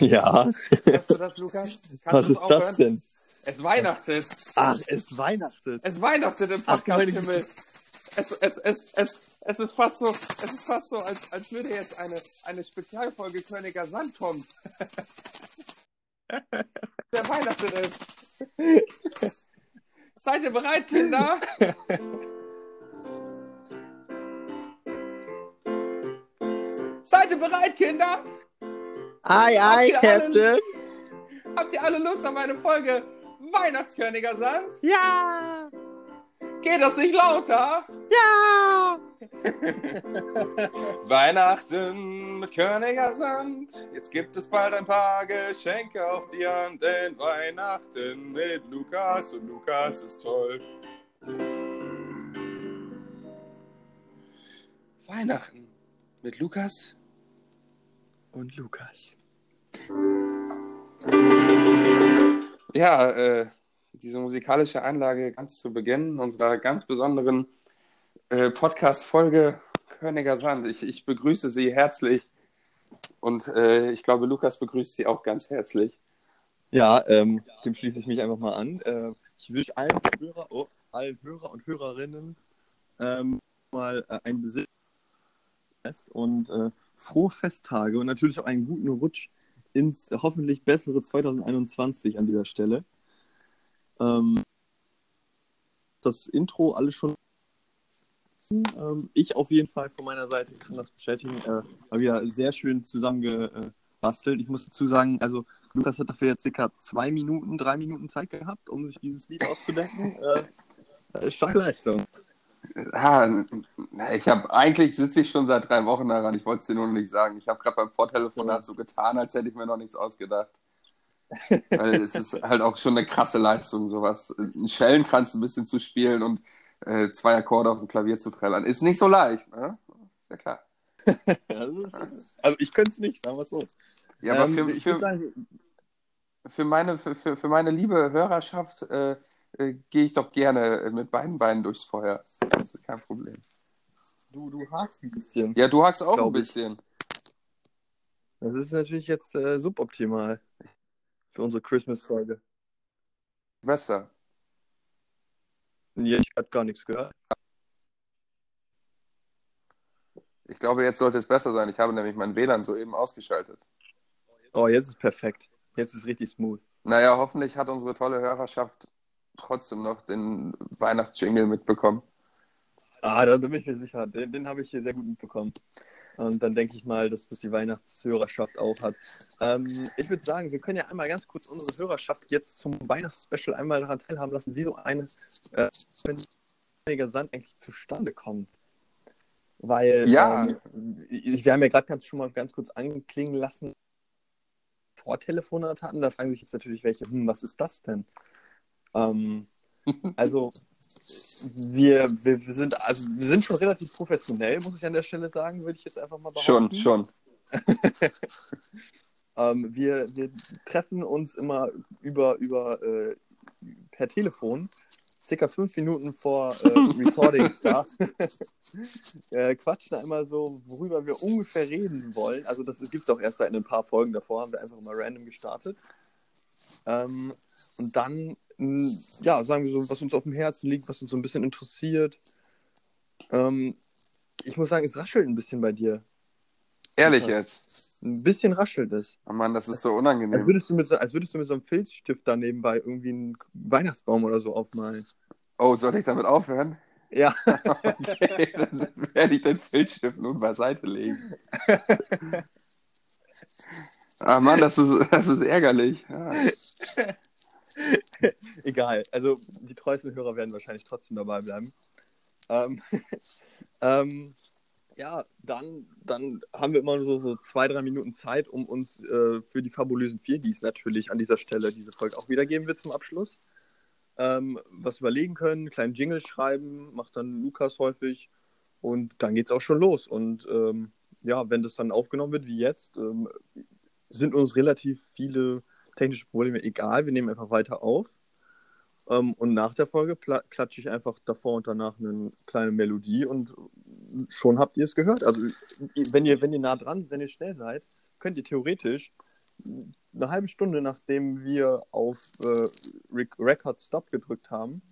Ja. Hörst du das, Lukas? Kannst Was ist das hören? denn? Es weihnachtet. Ach, es weihnachtet. Es weihnachtet im Podcast-Himmel. Es, es, es, es, es ist fast so, es ist fast so, als, als würde jetzt eine, eine Spezialfolge Königer Sand kommen. Der weihnachtet ist. Seid ihr bereit, Kinder? Seid ihr bereit, Kinder? Ei, ei, Habt ihr alle- Captain. Habt ihr alle Lust auf eine Folge Weihnachtsköniger Sand? Ja. Geht das nicht lauter? Ja. Weihnachten mit Königer Sand. Jetzt gibt es bald ein paar Geschenke auf die Hand, denn Weihnachten mit Lukas und Lukas ist toll. Weihnachten mit Lukas Und Lukas. Ja, äh, diese musikalische Einlage ganz zu Beginn unserer ganz besonderen äh, Podcast-Folge Königer Sand. Ich, ich begrüße Sie herzlich und äh, ich glaube, Lukas begrüßt Sie auch ganz herzlich. Ja, ähm, dem schließe ich mich einfach mal an. Äh, ich wünsche allen Hörer, oh, allen Hörer und Hörerinnen ähm, mal äh, ein Besitz und äh, frohe Festtage und natürlich auch einen guten Rutsch ins hoffentlich bessere 2021 an dieser Stelle. Ähm, das Intro alles schon. Ähm, ich auf jeden Fall von meiner Seite kann das bestätigen. Äh, war wieder sehr schön zusammengebastelt. Ich muss dazu sagen, also Lukas hat dafür jetzt circa zwei Minuten, drei Minuten Zeit gehabt, um sich dieses Lied auszudenken. Äh, starke Leistung. Ja, ich habe eigentlich sitze ich schon seit drei Wochen daran. Ich wollte es dir nur noch nicht sagen. Ich habe gerade beim Vortelefonat so getan, als hätte ich mir noch nichts ausgedacht. Weil es ist halt auch schon eine krasse Leistung, sowas. Einen Schellenkranz ein bisschen zu spielen und äh, zwei Akkorde auf dem Klavier zu trällern. Ist nicht so leicht, ne? Ist ja klar. Ist, also ich könnte es nicht, sagen wir es so. Ja, aber Ähm, für, für, für, meine, für, für meine liebe Hörerschaft äh, äh, gehe ich doch gerne mit beiden Beinen durchs Feuer. Das ist kein Problem. du, du hakst ein bisschen. Ja, du hackst auch ein Glaub ich. bisschen. Das ist natürlich jetzt äh, suboptimal für unsere Christmas-Folge. Besser. Ja, ich habe gar nichts gehört. Ich glaube, jetzt sollte es besser sein. Ich habe nämlich mein WLAN soeben ausgeschaltet. Oh, jetzt ist perfekt. Jetzt ist richtig smooth. Naja, hoffentlich hat unsere tolle Hörerschaft trotzdem noch den Weihnachtsjingle mitbekommen. Ah, da bin ich mir sicher. Den, den habe ich hier sehr gut mitbekommen. Und dann denke ich mal, dass das die Weihnachtshörerschaft auch hat. Ähm, ich würde sagen, wir können ja einmal ganz kurz unsere Hörerschaft jetzt zum Weihnachtsspecial einmal daran teilhaben lassen, wie so eine äh, Sand eigentlich zustande kommt. Weil Ja. ähm, ich- wir haben ja gerade ganz schon mal ganz kurz anklingen lassen, Vortelefonat hatten. Da fragen sich jetzt natürlich welche, hm, was ist das denn? Ähm, also wir, wir, wir sind also wir sind schon relativ professionell, muss ich an der Stelle sagen, würde ich jetzt einfach mal behaupten. Schon, schon. Ähm, wir, wir treffen uns immer über, über äh, per Telefon, circa fünf Minuten vor äh, Recording Start. äh, quatschen da immer so, worüber wir ungefähr reden wollen. Also das gibt es auch erst seit ein paar Folgen davor, haben wir einfach mal random gestartet. Ähm, und dann, ja, sagen wir so, was uns auf dem Herzen liegt, was uns so ein bisschen interessiert. Ähm, ich muss sagen, es raschelt ein bisschen bei dir. Ehrlich Super. jetzt. Ein bisschen raschelt es. Oh Mann, das ist so Als unangenehm. würdest, du mit so, als würdest du mit so einem Filzstift da nebenbei irgendwie einen Weihnachtsbaum oder so aufmalen. Oh, soll ich damit aufhören? Ja. Okay, dann werde ich den Filzstift nun beiseite legen. Ah Mann, das ist, das ist ärgerlich. Ja. Egal. Also die treuesten Hörer werden wahrscheinlich trotzdem dabei bleiben. Ähm, ähm, ja, dann, dann haben wir immer so, so zwei, drei Minuten Zeit, um uns äh, für die fabulösen vier, die es natürlich an dieser Stelle diese Folge auch wieder geben wird zum Abschluss, ähm, was überlegen können, einen kleinen Jingle schreiben, macht dann Lukas häufig und dann geht's auch schon los. Und ähm, ja, wenn das dann aufgenommen wird, wie jetzt, ähm, sind uns relativ viele technische Probleme egal. Wir nehmen einfach weiter auf. Ähm, und nach der Folge klatsche ich einfach davor und danach eine kleine Melodie und schon habt ihr es gehört. Also wenn ihr, wenn ihr nah dran, wenn ihr schnell seid, könnt ihr theoretisch eine halbe Stunde nachdem wir auf äh, Rec Record Stop gedrückt haben,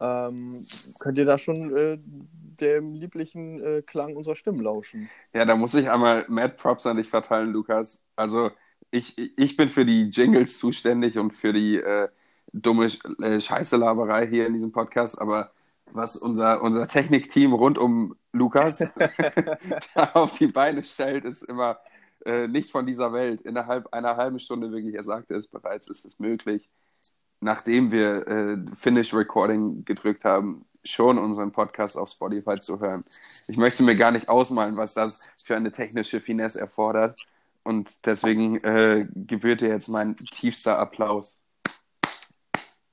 ähm, könnt ihr da schon äh, dem lieblichen äh, Klang unserer Stimmen lauschen. Ja, da muss ich einmal Mad Props an dich verteilen, Lukas. Also ich, ich bin für die Jingles zuständig und für die äh, dumme äh, Scheißelaberei hier in diesem Podcast, aber was unser, unser Technikteam rund um Lukas auf die Beine stellt, ist immer äh, nicht von dieser Welt. Innerhalb einer halben Stunde wirklich, er sagte es bereits, ist es möglich, nachdem wir äh, Finish Recording gedrückt haben, schon unseren Podcast auf Spotify zu hören. Ich möchte mir gar nicht ausmalen, was das für eine technische Finesse erfordert. Und deswegen äh, gebührt dir jetzt mein tiefster Applaus.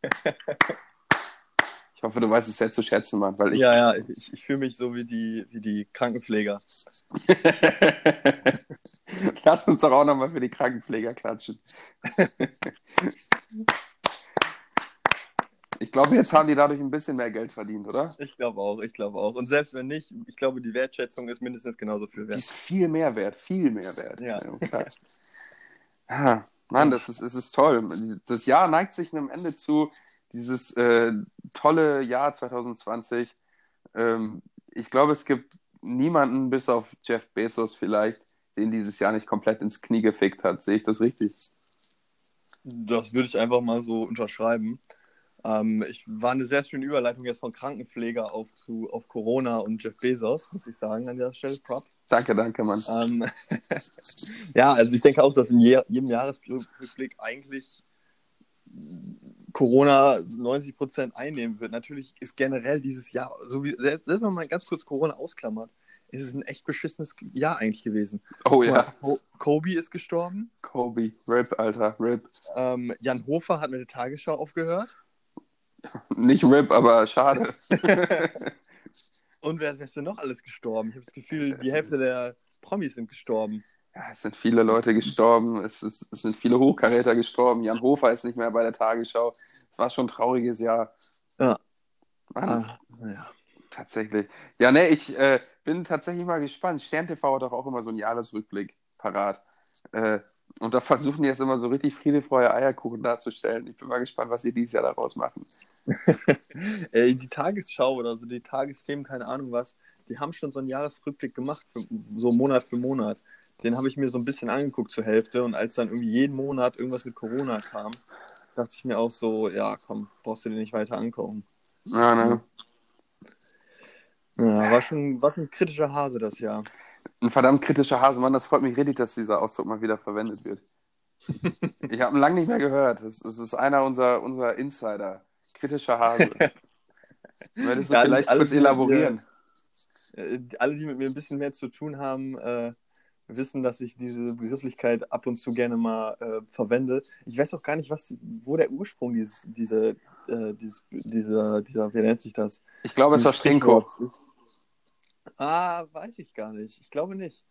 Ich hoffe, du weißt es sehr zu schätzen, Mann. Weil ich... Ja, ja, ich, ich fühle mich so wie die, wie die Krankenpfleger. Lass uns doch auch nochmal für die Krankenpfleger klatschen. Ich glaube, jetzt haben die dadurch ein bisschen mehr Geld verdient, oder? Ich glaube auch, ich glaube auch. Und selbst wenn nicht, ich glaube, die Wertschätzung ist mindestens genauso viel wert. Die ist viel mehr wert, viel mehr wert. Ja. klar. ah, Mann, das ist, es ist toll. Das Jahr neigt sich einem Ende zu. Dieses äh, tolle Jahr 2020. Ähm, ich glaube, es gibt niemanden, bis auf Jeff Bezos vielleicht, den dieses Jahr nicht komplett ins Knie gefickt hat. Sehe ich das richtig? Das würde ich einfach mal so unterschreiben. Ähm, ich war eine sehr schöne Überleitung jetzt von Krankenpfleger auf, zu, auf Corona und Jeff Bezos, muss ich sagen, an der Stelle. Props. Danke, danke, Mann. Ähm, ja, also ich denke auch, dass in je, jedem Jahresrückblick eigentlich Corona 90 Prozent einnehmen wird. Natürlich ist generell dieses Jahr, so wie, selbst, selbst wenn man mal ganz kurz Corona ausklammert, ist es ein echt beschissenes Jahr eigentlich gewesen. Oh ja. Kobe ist gestorben. Kobe, RIP, Alter, RIP. Ähm, Jan Hofer hat mit der Tagesschau aufgehört. Nicht RIP, aber schade. Und wer ist denn noch alles gestorben? Ich habe das Gefühl, die Hälfte der Promis sind gestorben. Ja, es sind viele Leute gestorben, es, ist, es sind viele Hochkaräter gestorben. Jan Hofer ist nicht mehr bei der Tagesschau. Es war schon ein trauriges Jahr. Ja. Mann. Ah, ja. Tatsächlich. Ja, ne, ich äh, bin tatsächlich mal gespannt. Stern TV hat doch auch immer so einen Jahresrückblick parat. Äh, und da versuchen die jetzt immer so richtig friedefreie Eierkuchen darzustellen. Ich bin mal gespannt, was sie dieses Jahr daraus machen. Äh, die Tagesschau oder so, die Tagesthemen, keine Ahnung was, die haben schon so einen Jahresrückblick gemacht, für, so Monat für Monat. Den habe ich mir so ein bisschen angeguckt zur Hälfte und als dann irgendwie jeden Monat irgendwas mit Corona kam, dachte ich mir auch so, ja, komm, brauchst du dir nicht weiter angucken. Ja, ne? Ja, war schon, war schon ein kritischer Hase das Jahr. Ein verdammt kritischer Hase, Mann, das freut mich richtig, dass dieser Ausdruck mal wieder verwendet wird. ich habe ihn lange nicht mehr gehört. Das, das, ist einer unserer, unserer Insider. Kritischer Hase. Würdest du ja, vielleicht kurz elaborieren? Mir, äh, alle, die mit mir ein bisschen mehr zu tun haben, äh, wissen, dass ich diese Begrifflichkeit ab und zu gerne mal äh, verwende. Ich weiß auch gar nicht, was, wo der Ursprung dieses, diese, äh, dieses, dieser, dieser, wie nennt sich das? Ich glaube, es war Stringkopf. Ah, weiß ich gar nicht. Ich glaube nicht.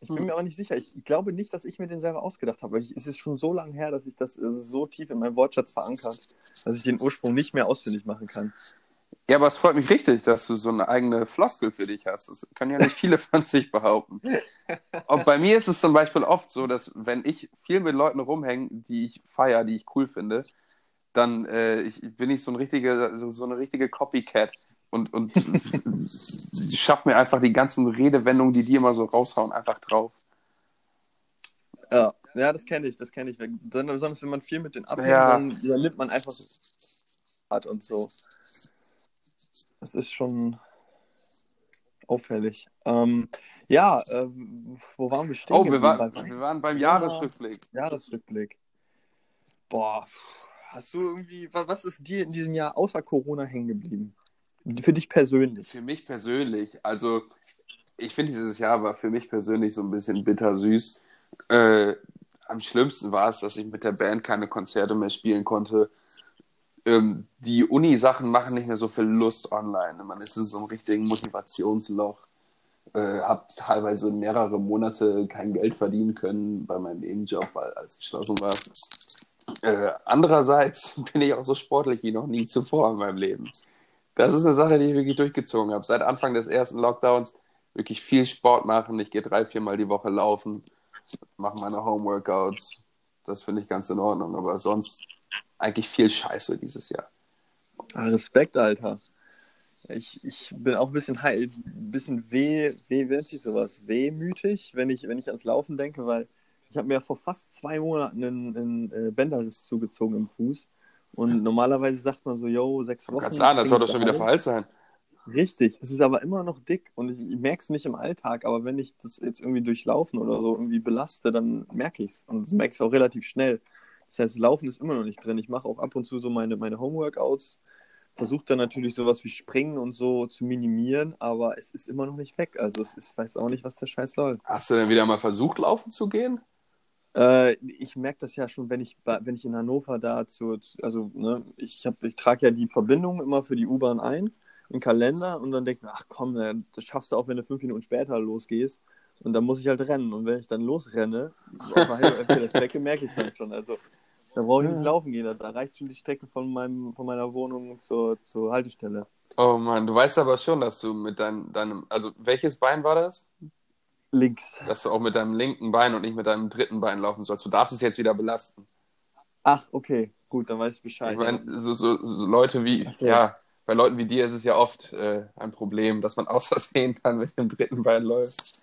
Ich bin hm. mir auch nicht sicher. Ich, ich, glaube nicht, dass ich mir den selber ausgedacht habe. Ich, es ist schon so lange her, dass ich das, das so tief in meinem Wortschatz verankert, dass ich den Ursprung nicht mehr ausfindig machen kann. Ja, aber es freut mich richtig, dass du so eine eigene Floskel für dich hast. Das können ja nicht viele von sich behaupten. Und bei mir ist es zum Beispiel oft so, dass wenn ich viel mit Leuten rumhänge, die ich feiere, die ich cool finde, dann äh, ich, bin ich so, ein richtige, so, so eine richtige Copycat und, und schaff mir einfach die ganzen Redewendungen, die die immer so raushauen, einfach drauf. Ja, ja das kenne ich, das kenne ich. Besonders wenn man viel mit den abhängt, ja. dann übernimmt man einfach so und so. Das ist schon auffällig. Ähm, ja, äh, wo waren wir stehen? Oh, wir, war, wir waren beim Jahresrückblick. Jahresrückblick. Boah, hast du irgendwie, was ist dir in diesem Jahr außer Corona hängen geblieben? Für dich persönlich? Für mich persönlich, also ich finde, dieses Jahr war für mich persönlich so ein bisschen bittersüß. Äh, am schlimmsten war es, dass ich mit der Band keine Konzerte mehr spielen konnte. Ähm, die Uni-Sachen machen nicht mehr so viel Lust online. Man ist in so einem richtigen Motivationsloch. Äh, habe teilweise mehrere Monate kein Geld verdienen können bei meinem Nebenjob, weil alles geschlossen war. Äh, andererseits bin ich auch so sportlich wie noch nie zuvor in meinem Leben. Das ist eine Sache, die ich wirklich durchgezogen habe. Seit Anfang des ersten Lockdowns wirklich viel Sport machen. Ich gehe drei, viermal die Woche laufen. mache meine Homeworkouts. Das finde ich ganz in Ordnung. Aber sonst eigentlich viel Scheiße dieses Jahr. Ah, Respekt, Alter. Ich, ich bin auch ein bisschen, ein bisschen weh, weh, wie sich sowas? Wehmütig, wenn ich, wenn ich ans Laufen denke, weil ich habe mir vor fast zwei Monaten einen, einen äh, Bänderriss zugezogen im Fuß. Und normalerweise sagt man so, yo, sechs Wochen. Ganz an, das soll doch schon wieder verheilt sein. Richtig, es ist aber immer noch dick und ich, ich merke es nicht im Alltag, aber wenn ich das jetzt irgendwie durchlaufen oder so irgendwie belaste, dann merke ich es. Und das merke ich auch relativ schnell. Das heißt, Laufen ist immer noch nicht drin. Ich mache auch ab und zu so meine, meine Homeworkouts, versuche dann natürlich sowas wie Springen und so zu minimieren, aber es ist immer noch nicht weg. Also es ist, ich weiß auch nicht, was der Scheiß soll. Hast du denn wieder mal versucht, laufen zu gehen? Äh, ich merke das ja schon, wenn ich, wenn ich in Hannover da zu, also ne, ich, hab, ich trage ja die Verbindung immer für die U-Bahn ein, im Kalender und dann denke ich mir, ach komm, das schaffst du auch, wenn du fünf Minuten später losgehst. Und dann muss ich halt rennen. Und wenn ich dann losrenne, auf der Strecke merke ich es dann schon. Also da brauche ich nicht laufen gehen. Da reicht schon die Strecke von, meinem, von meiner Wohnung zur, zur Haltestelle. Oh Mann, du weißt aber schon, dass du mit dein, deinem, also welches Bein war das? Links. Dass du auch mit deinem linken Bein und nicht mit deinem dritten Bein laufen sollst. Du darfst es jetzt wieder belasten. Ach, okay, gut, dann weiß ich Bescheid. Ich meine, so, so, so, Leute wie, so. ja, bei Leuten wie dir ist es ja oft äh, ein Problem, dass man aus Versehen dann mit dem dritten Bein läuft.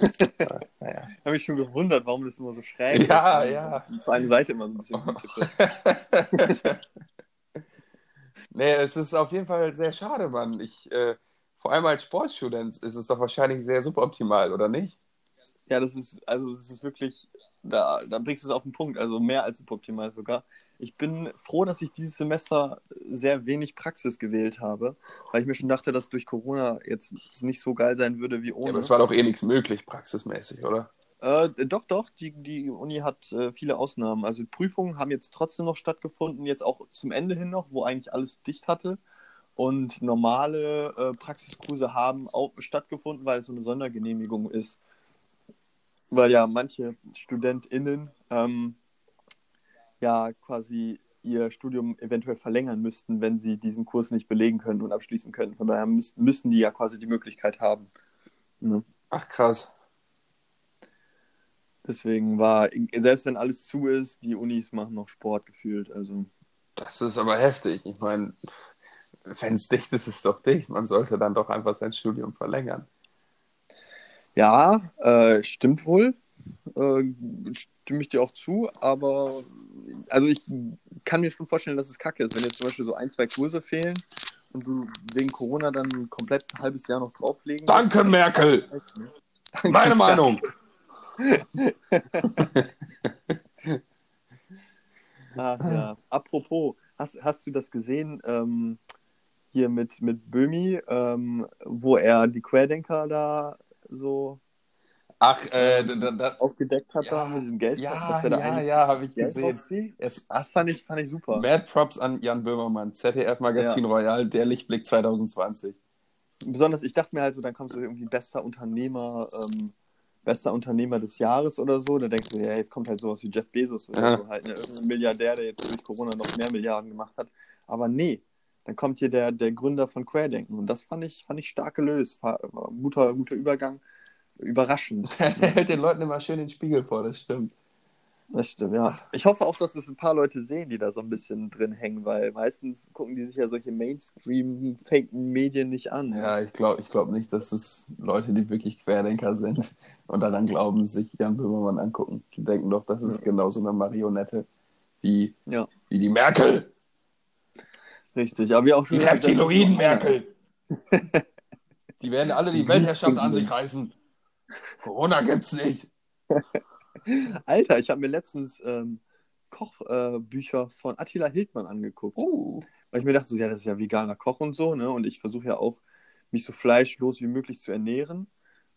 naja. Ich habe mich schon gewundert, warum das immer so schräg ja, ist. Ja, ja. Zu einer Seite immer so ein bisschen Nee, es ist auf jeden Fall sehr schade, Mann. Ich, äh, vor allem als Sportstudent ist es doch wahrscheinlich sehr suboptimal, oder nicht? Ja, das ist, also es ist wirklich, da, da bringst du es auf den Punkt, also mehr als suboptimal sogar. Ich bin froh, dass ich dieses Semester sehr wenig Praxis gewählt habe, weil ich mir schon dachte, dass durch Corona jetzt nicht so geil sein würde wie ohne. Ja, aber es war doch eh nichts möglich, praxismäßig, oder? Äh, doch, doch, die, die Uni hat äh, viele Ausnahmen. Also Prüfungen haben jetzt trotzdem noch stattgefunden, jetzt auch zum Ende hin noch, wo eigentlich alles dicht hatte. Und normale äh, Praxiskurse haben auch stattgefunden, weil es so eine Sondergenehmigung ist. Weil ja manche StudentInnen ähm, ja quasi ihr Studium eventuell verlängern müssten, wenn sie diesen Kurs nicht belegen können und abschließen können. Von daher müssen, müssen die ja quasi die Möglichkeit haben. Ne? Ach krass. Deswegen war, selbst wenn alles zu ist, die Unis machen noch Sport gefühlt. Also. Das ist aber heftig. Ich meine, wenn es dicht ist, ist es doch dicht. Man sollte dann doch einfach sein Studium verlängern. Ja, äh, stimmt wohl. Äh, stimme ich dir auch zu, aber also ich kann mir schon vorstellen, dass es kacke ist, wenn jetzt zum Beispiel so ein, zwei Kurse fehlen und du wegen Corona dann komplett ein halbes Jahr noch drauflegen. Danke, Merkel! Danke, Meine Meinung! Ach ja. Apropos, hast, hast du das gesehen? Ähm, hier mit, mit Böhmi, ähm, wo er die Querdenker da so Ach, äh, das, aufgedeckt hat ja, da mit diesem Geld. Ja, da ja, ja, habe ich gesehen. Es, das fand ich, fand ich super. Mad Props an Jan Böhmermann, ZDF Magazin ja. Royal, der Lichtblick 2020. Besonders, ich dachte mir halt so, dann kommst du irgendwie bester Unternehmer, ähm, bester Unternehmer des Jahres oder so. Da denkst du, ja, jetzt kommt halt sowas wie Jeff Bezos oder ja. so, halt ne, irgendein Milliardär, der jetzt durch Corona noch mehr Milliarden gemacht hat. Aber nee, dann kommt hier der, der Gründer von Querdenken. Und das fand ich, fand ich stark gelöst. War, war ein guter, guter Übergang überraschend. Der hält den Leuten immer schön den Spiegel vor, das stimmt. Das stimmt, ja. Ich hoffe auch, dass es ein paar Leute sehen, die da so ein bisschen drin hängen, weil meistens gucken die sich ja solche Mainstream-Fake-Medien nicht an. Ja, ich glaube ich glaub nicht, dass es Leute, die wirklich Querdenker sind und daran glauben, sich Jan Böhmermann angucken. Die denken doch, das ist genauso eine Marionette wie, ja. wie die Merkel. Richtig, aber auch schon. Die Reptiloiden-Merkel. die werden alle die Weltherrschaft an sich reißen. Corona gibt's nicht. Alter, ich habe mir letztens ähm, Kochbücher äh, von Attila Hildmann angeguckt. Uh. Weil ich mir dachte, so, ja, das ist ja veganer Koch und so, ne? Und ich versuche ja auch, mich so fleischlos wie möglich zu ernähren.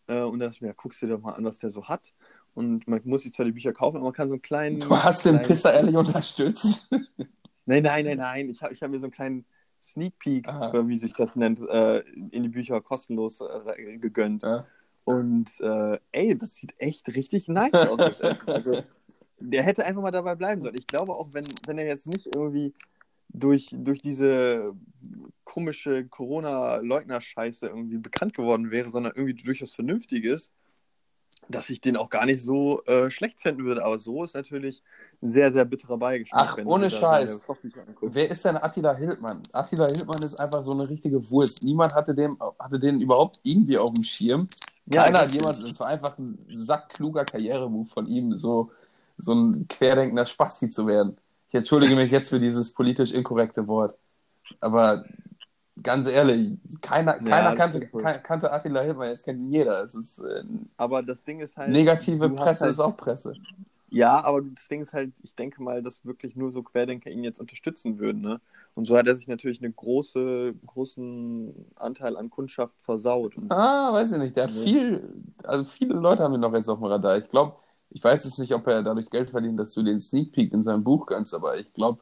Äh, und dann dachte ich mir, ja, guckst du dir doch mal an, was der so hat. Und man muss sich zwar die Bücher kaufen, aber man kann so einen kleinen. Du hast kleinen... den Pisser ehrlich unterstützt. nein, nein, nein, nein. Ich habe ich hab mir so einen kleinen Sneak Peek, Aha. wie sich das nennt, äh, in die Bücher kostenlos äh, gegönnt. Ja. Und äh, ey, das sieht echt richtig nice aus, das Essen. Also, der hätte einfach mal dabei bleiben sollen. Ich glaube auch, wenn, wenn er jetzt nicht irgendwie durch, durch diese komische Corona-Leugner-Scheiße irgendwie bekannt geworden wäre, sondern irgendwie durchaus vernünftig ist, dass ich den auch gar nicht so äh, schlecht finden würde. Aber so ist natürlich ein sehr, sehr bitterer Beigeschmack. Ach, ohne Scheiß. Wer ist denn Attila Hildmann? Attila Hildmann ist einfach so eine richtige Wurst. Niemand hatte, dem, hatte den überhaupt irgendwie auf dem Schirm. Ja, Keiner hat jemals, es war einfach ein sackkluger Karrieremove von ihm, so, so ein querdenkender Spasti zu werden. Ich entschuldige mich jetzt für dieses politisch inkorrekte Wort. Aber ganz ehrlich, keiner, keiner das kannte, kannte Attila Hildmann, jetzt kennt ihn jeder. Es ist äh, Aber das Ding ist halt. negative Presse halt, ist auch Presse. Ja, aber das Ding ist halt, ich denke mal, dass wirklich nur so Querdenker ihn jetzt unterstützen würden. Ne? Und so hat er sich natürlich einen große, großen Anteil an Kundschaft versaut. Ah, weiß ich nicht. Der hat Ja. viel, also viele Leute haben ihn noch jetzt auf dem Radar. Ich glaube, ich weiß jetzt nicht, ob er dadurch Geld verdient, dass du den Sneak Peek in seinem Buch gönnst, aber ich glaube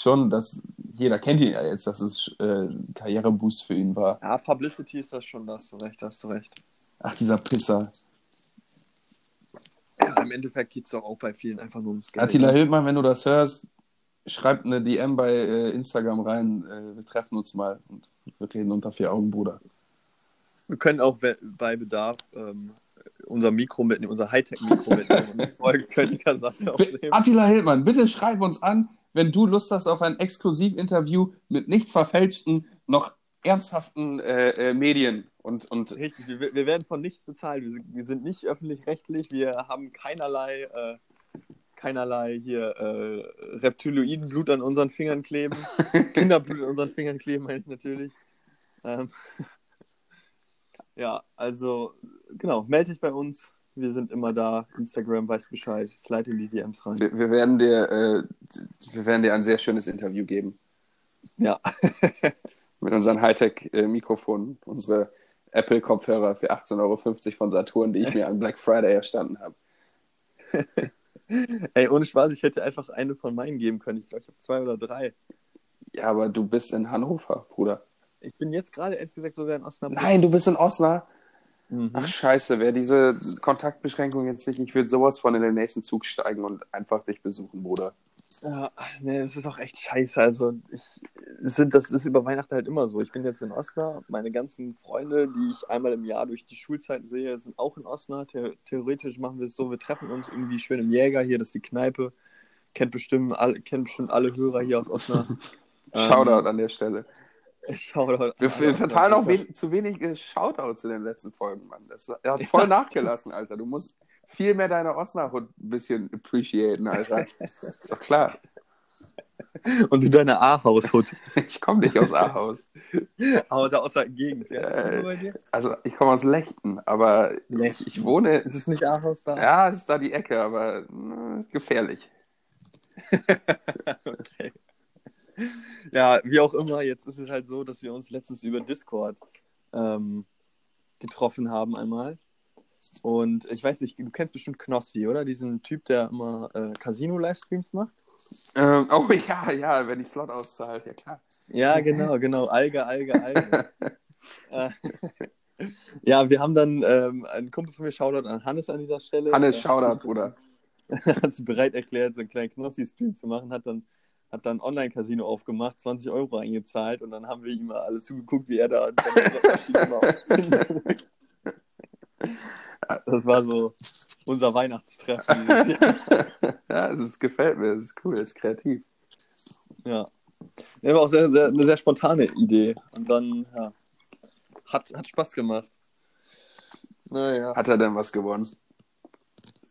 schon, dass jeder kennt ihn ja jetzt, dass es äh, Karriereboost für ihn war. ja, Publicity ist das schon, da hast du recht, da hast du recht. Ach, dieser Pisser. Ja, im Endeffekt geht es doch auch bei vielen einfach nur ums Geld. Attila ne? Hildmann, wenn du das hörst, schreib eine DM bei äh, Instagram rein. Äh, wir treffen uns mal und wir reden unter vier Augen, Bruder. Wir können auch bei Bedarf ähm, unser Mikro mitnehmen, unser Hightech-Mikro mitnehmen und die Folge Könniger Sache Bi- aufnehmen. Attila Hildmann, bitte schreib uns an, wenn du Lust hast auf ein Exklusivinterview mit nicht verfälschten, noch ernsthaften äh, äh, Medien. Und, und Richtig, wir, wir werden von nichts bezahlt. Wir sind, wir sind nicht öffentlich-rechtlich, wir haben keinerlei, äh, keinerlei hier äh, Reptiloidenblut an unseren Fingern kleben. Kinderblut an unseren Fingern kleben, meine ich natürlich. Ähm, ja, also genau, melde dich bei uns. Wir sind immer da. Instagram weiß Bescheid. Slide in die DMs rein. wir, wir, werden dir, äh, wir werden dir ein sehr schönes Interview geben. Ja, Mit unseren Hightech-Mikrofonen, unsere Apple-Kopfhörer für 18,50 Euro von Saturn, die ich mir an Black Friday erstanden habe. ey, ohne Spaß, ich hätte einfach eine von meinen geben können. Ich glaube, ich habe zwei oder drei. Ja, aber du bist in Hannover, Bruder. Ich bin jetzt gerade, ehrlich gesagt, sogar in Osnabrück. Nein, du bist in Osnabrück. Mhm. Ach scheiße, wäre diese Kontaktbeschränkung jetzt nicht, ich würde sowas von in den nächsten Zug steigen und einfach dich besuchen, Bruder. Ja, nee, das ist auch echt scheiße. Also ich sind, das ist über Weihnachten halt immer so. Ich bin jetzt in Osnabrück. Meine ganzen Freunde, die ich einmal im Jahr durch die Schulzeit sehe, sind auch in Osnabrück. The theoretisch machen wir es so, wir treffen uns irgendwie schön im Jäger hier, das ist die Kneipe. Kennt bestimmt alle, kennt bestimmt alle Hörer hier aus Osnabrück. Shoutout an der Stelle. Shoutout. Wir, wir verteilen auch wen, zu wenige Shoutouts in den letzten Folgen, Mann. Das hat voll nachgelassen, Alter. Du musst viel mehr deine Osnabrück ein bisschen appreciaten, Alter. Ist doch klar. Und du deine A-Haus-Hut. Ich komme nicht aus Ahaus. Aber da aus der Gegend. Äh? Also ich komme aus Lechten, aber Lechten. ich wohne. Ist es nicht A-Haus da? Ja, es ist da die Ecke, aber na, ist gefährlich. okay. Ja, wie auch immer, jetzt ist es halt so, dass wir uns letztens über Discord ähm, getroffen haben einmal. Und ich weiß nicht, du kennst bestimmt Knossi, oder? Diesen Typ, der immer äh, Casino-Livestreams macht. Ähm, oh ja, ja, wenn ich Slot auszahle, ja klar. Ja, genau, genau. Alge, Alge, Alge. ja, wir haben dann ähm, ein Kumpel von mir, Shoutout an Hannes an dieser Stelle. Hannes, Shoutout, Bruder. hat sich bereit erklärt, so einen kleinen Knossi-Stream zu machen, hat dann, hat dann Online-Casino aufgemacht, 20 Euro eingezahlt und dann haben wir ihm mal alles zugeguckt, wie er da. Das war so unser Weihnachtstreffen ja, das gefällt mir, das ist cool, das ist kreativ. Ja. Ja, war auch sehr, sehr, eine sehr spontane Idee. Und dann, ja, hat, hat Spaß gemacht. Naja. Hat er denn was gewonnen?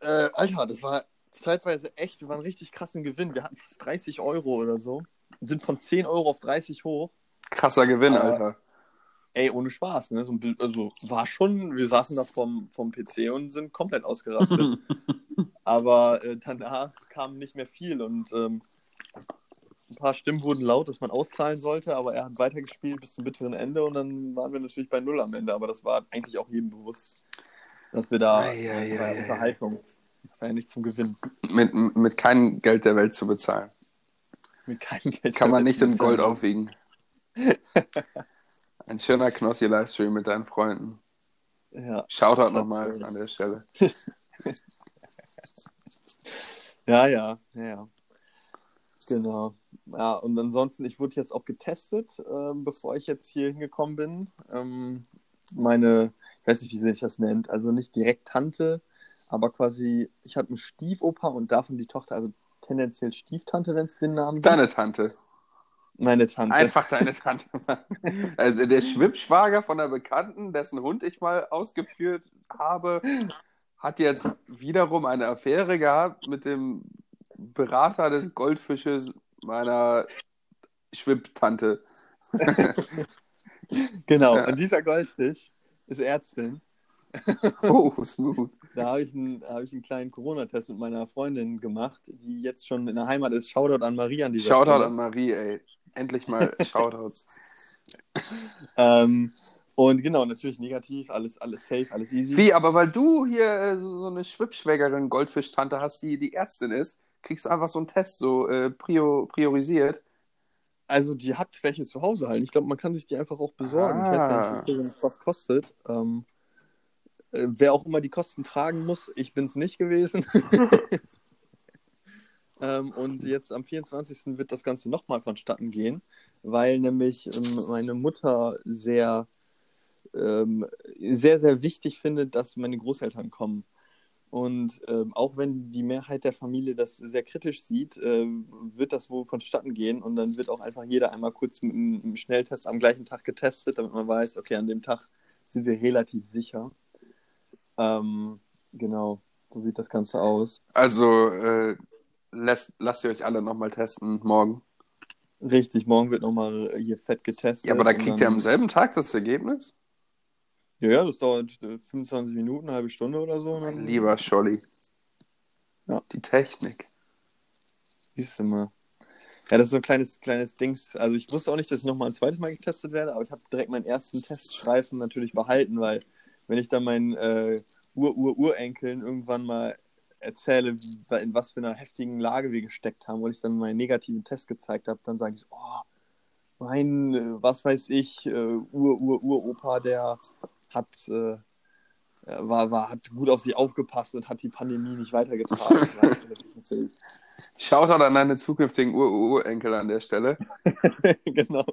Äh, Alter, das war zeitweise echt, wir waren richtig krass im Gewinn. Wir hatten fast 30 Euro oder so. Sind von 10 Euro auf 30 hoch. Krasser Gewinn, Aber- Alter. Ey, ohne Spaß, ne? So ein Bild, also war schon, wir saßen da vom, vom PC und sind komplett ausgerastet. Aber äh, danach kam nicht mehr viel und ähm, ein paar Stimmen wurden laut, dass man auszahlen sollte, aber er hat weitergespielt bis zum bitteren Ende und dann waren wir natürlich bei Null am Ende, aber das war eigentlich auch jedem bewusst, dass wir da, Ei, ei, das war ei. Unterhaltung, war ja nicht zum Gewinn. Mit, mit keinem Geld der Welt zu bezahlen. Mit keinem Geld. Kann man nicht in Gold aufwiegen. Ein schöner Knossi-Livestream mit deinen Freunden. Ja. Shoutout nochmal an der Stelle. Ja, ja, ja, ja. Genau. Ja, und ansonsten, ich wurde jetzt auch getestet, ähm, bevor ich jetzt hier hingekommen bin. Ähm, meine, ich weiß nicht, wie sich das nennt, also nicht direkt Tante, aber quasi, ich hatte einen Stiefopa und davon die Tochter, also tendenziell Stieftante, wenn es den Namen gibt. Deine Tante. Meine Tante. Einfach deine Tante. Also der Schwippschwager von der Bekannten, dessen Hund ich mal ausgeführt habe, hat jetzt wiederum eine Affäre gehabt mit dem Berater des Goldfisches meiner Schwipptante. genau, und dieser Goldfisch ist Ärztin. Oh, smooth. Da habe ich, einen- hab ich einen kleinen Corona-Test mit meiner Freundin gemacht, die jetzt schon in der Heimat ist. Shoutout an Marie an dieser Shoutout Stelle. an Marie, ey. Endlich mal Shoutouts. Ähm, und genau, natürlich negativ, alles, alles safe, alles easy. Wie, aber weil du hier äh, so eine Schwippschwägerin, Goldfischtante hast, die die Ärztin ist, kriegst du einfach so einen Test so äh, prio, priorisiert. Also die hat welche zu Hause halt. Ich glaube, man kann sich die einfach auch besorgen. Ich weiß gar nicht, was kostet. Ähm, äh, wer auch immer die Kosten tragen muss, ich bin es nicht gewesen. ähm, und jetzt am 24. wird das Ganze nochmal vonstatten gehen, weil nämlich ähm, meine Mutter sehr, ähm, sehr, sehr wichtig findet, dass meine Großeltern kommen. Und ähm, auch wenn die Mehrheit der Familie das sehr kritisch sieht, ähm, wird das wohl vonstatten gehen und dann wird auch einfach jeder einmal kurz mit einem Schnelltest am gleichen Tag getestet, damit man weiß, okay, an dem Tag sind wir relativ sicher. Ähm, genau, so sieht das Ganze aus. Also äh, lasst, lasst ihr euch alle nochmal testen morgen. Richtig, morgen wird nochmal hier fett getestet. Ja, aber da kriegt ihr am selben Tag das Ergebnis? Ja, ja, das dauert äh, 25 Minuten, eine halbe Stunde oder so. Mein lieber Scholli. Ja. Die Technik. Siehst du mal. Ja, das ist so ein kleines, kleines Dings. Also ich wusste auch nicht, dass ich nochmal ein zweites Mal getestet werde, aber ich habe direkt meinen ersten Teststreifen natürlich behalten, weil wenn ich dann meinen äh, Ur-Ur-Urenkeln irgendwann mal erzähle, wie, in was für einer heftigen Lage wir gesteckt haben, weil ich dann meinen negativen Test gezeigt habe, dann sage ich, oh, mein, äh, was weiß ich, äh, Ur-Ur-Uropa, der hat, äh, war, war, hat gut auf sie aufgepasst und hat die Pandemie nicht weitergetragen. Shoutout an deine zukünftigen Ur-Urenkel an der Stelle. genau.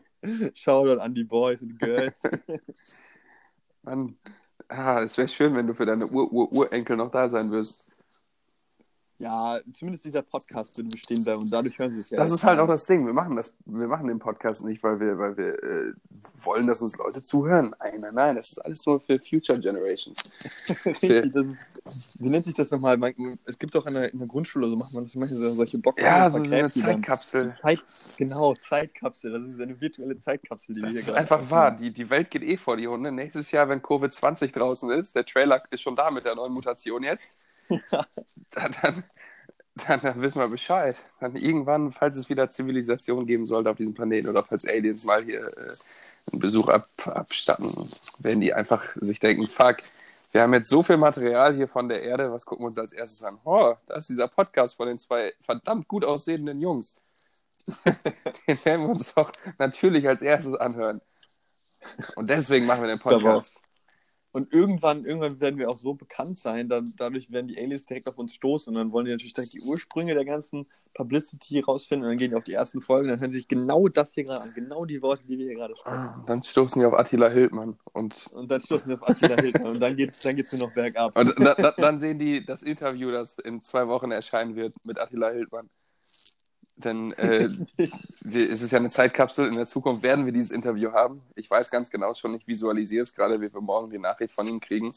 Shoutout an die Boys und Girls. Mann, ah, es wäre schön, wenn du für deine Ur-Ur-Urenkel noch da sein wirst. Ja, zumindest dieser Podcast würde bestehen bleiben und dadurch hören sie es ja. Das ist halt auch das Ding. Wir machen das, wir machen den Podcast nicht, weil wir, weil wir äh, wollen, dass uns Leute zuhören. Nein, nein, nein, das ist alles nur für Future Generations. Richtig, das ist, wie nennt sich das nochmal? Man, es gibt auch in der, in der Grundschule, so macht man das manchmal so, solche Boxen. Ja, so eine. Zeitkapsel. Zeit, genau, Zeitkapsel. Das ist eine virtuelle Zeitkapsel, die wir Das hier ist gerade einfach wahr. Die, die Welt geht eh vor die Hunde. Nächstes Jahr, wenn Covid-20 draußen ist, der Trailer ist schon da mit der neuen Mutation jetzt, dann, dann, dann, dann wissen wir Bescheid. Dann irgendwann, falls es wieder Zivilisation geben sollte auf diesem Planeten oder falls Aliens mal hier äh, einen Besuch ab, abstatten, werden die einfach sich denken, fuck, wir haben jetzt so viel Material hier von der Erde, was gucken wir uns als erstes an? Oh, da ist dieser Podcast von den zwei verdammt gut aussehenden Jungs. Den werden wir uns doch natürlich als erstes anhören. Und deswegen machen wir den Podcast. Und irgendwann, irgendwann werden wir auch so bekannt sein, dann, dadurch werden die Aliens direkt auf uns stoßen und dann wollen die natürlich direkt die Ursprünge der ganzen Publicity rausfinden und dann gehen die auf die ersten Folgen dann hören sie sich genau das hier gerade an, genau die Worte, die wir hier gerade sprechen. Ah, Dann stoßen die auf Attila Hildmann. Und, Und dann stoßen sie auf Attila Hildmann und dann geht's, dann geht's nur noch bergab. und da, da, dann sehen die das Interview, das in zwei Wochen erscheinen wird mit Attila Hildmann. Denn äh, wir, es ist ja eine Zeitkapsel. In der Zukunft werden wir dieses Interview haben. Ich weiß ganz genau schon, ich visualisiere es gerade, wie wir morgen die Nachricht von ihm kriegen.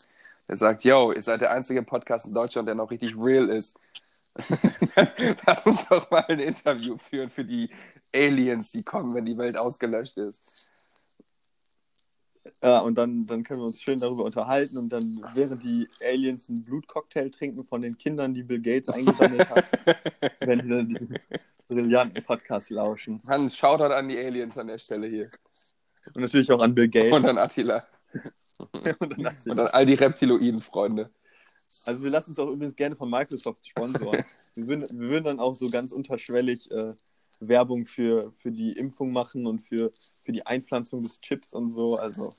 Der sagt, yo, ihr seid der einzige Podcast in Deutschland, der noch richtig real ist. Lass uns doch mal ein Interview führen für die Aliens, die kommen, wenn die Welt ausgelöscht ist. Ja, und dann, dann können wir uns schön darüber unterhalten und dann, während die Aliens einen Blutcocktail trinken von den Kindern, die Bill Gates eingesammelt hat, werden die dann diesen brillanten Podcast lauschen. Mann, Shoutout an die Aliens an der Stelle hier. Und natürlich auch an Bill Gates. Und an Attila. Und dann dachte ich, Und an all die Reptiloiden-Freunde. Also wir lassen uns auch übrigens gerne von Microsoft sponsoren. wir, würden, wir würden dann auch so ganz unterschwellig äh, Werbung für, für die Impfung machen und für, für die Einpflanzung des Chips und so. Also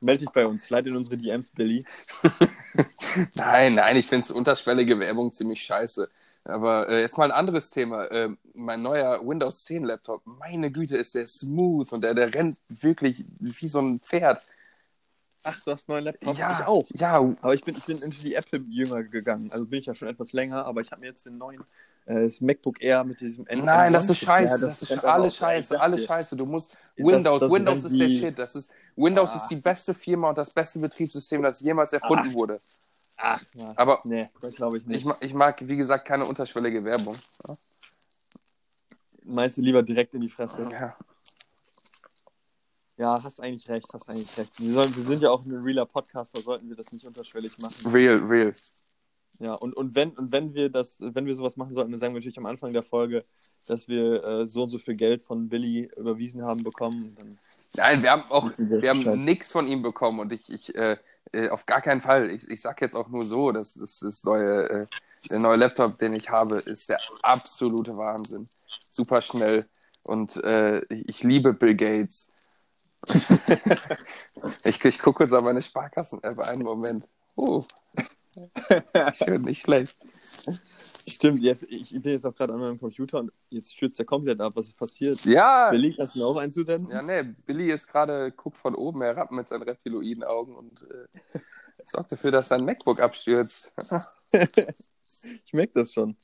melde dich bei uns, leite in unsere DMs, Billy. Nein, nein, ich finde unterschwellige Werbung ziemlich scheiße. Aber äh, jetzt mal ein anderes Thema. Äh, mein neuer Windows 10 Laptop, meine Güte, ist der smooth und der, der rennt wirklich wie so ein Pferd. Ach, du hast einen neuen Laptop? Ja, Ich auch. Ja, Aber ich bin, ich bin into die Apple-Jünger gegangen. Also bin ich ja schon etwas länger, aber ich habe mir jetzt den neuen das MacBook Air mit diesem M- Nein, das ist M1 scheiße, Ja, das, ist rennt aber alles ich scheiße, sag alles scheiße. Du musst Das- Windows, das Windows rennt ist der wie- Shit. Das ist, Windows Ah. ist die beste Firma und das beste Betriebssystem, das jemals erfunden Ach. wurde. Ach, was. Aber- nee, das glaube ich Ich, nicht. ma- ich mag, wie gesagt, keine unterschwellige Werbung. Meinst du lieber direkt in die Fresse? Ja. Ja, hast eigentlich recht, hast eigentlich recht. Wir, sollen, wir sind ja auch ein realer Podcaster, sollten wir das nicht unterschwellig machen. Real, real. Ja, und, und wenn und wenn wir das, wenn wir sowas machen sollten, dann sagen wir natürlich am Anfang der Folge, dass wir äh, so und so viel Geld von Billy überwiesen haben bekommen. Nein, wir haben auch, wir haben nichts von ihm bekommen und ich, ich äh, äh, auf gar keinen Fall. Ich, ich sag jetzt auch nur so, dass das, das neue, äh, der neue Laptop, den ich habe, ist der absolute Wahnsinn. Super schnell und äh, ich liebe Bill Gates. ich ich gucke kurz auf meine Sparkassen-App einen Moment. Oh. Schön, nicht schlecht. Stimmt, jetzt, ich bin jetzt auch gerade an meinem Computer und jetzt stürzt der komplett ab. Was ist passiert? Ja, Billy, kannst du mir auch einen zusenden? ja, nee, Billy ist gerade, guckt von oben herab mit seinen reptiloiden Augen und äh, sorgt dafür, dass sein MacBook abstürzt. Ich merke das schon.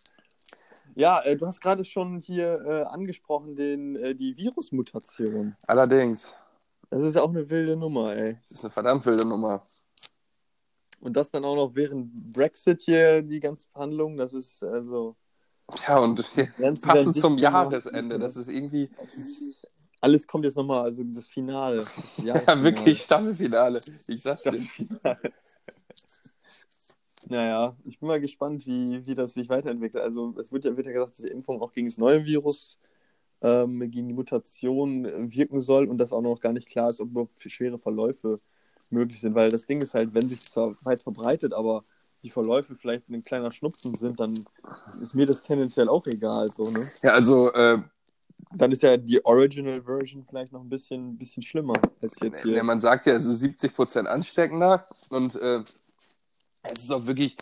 Ja, äh, du hast gerade schon hier äh, angesprochen, den, äh, die Virusmutation. Allerdings, Das ist ja auch eine wilde Nummer, ey. das ist eine verdammt wilde Nummer. Und das dann auch noch während Brexit hier, die ganzen Verhandlungen, das ist also. Ja, und passend zum. Jahresende, das ist irgendwie, Das ist, alles kommt jetzt nochmal, also das Finale. Das ja, wirklich Staffelfinale. Ich sag's dir. Naja, ich bin mal gespannt, wie, wie das sich weiterentwickelt. Also es wird ja, wird ja gesagt, dass die Impfung auch gegen das neue Virus, ähm, gegen die Mutation wirken soll und dass auch noch gar nicht klar ist, ob überhaupt schwere Verläufe möglich sind. Weil das Ding ist halt, wenn sich zwar weit verbreitet, aber die Verläufe vielleicht ein kleiner Schnupfen sind, dann ist mir das tendenziell auch egal. So, ne? Ja, also, äh, Dann ist ja die Original Version vielleicht noch ein bisschen, bisschen schlimmer als jetzt hier. man sagt ja, es ist 70% ansteckender und äh, es ist auch wirklich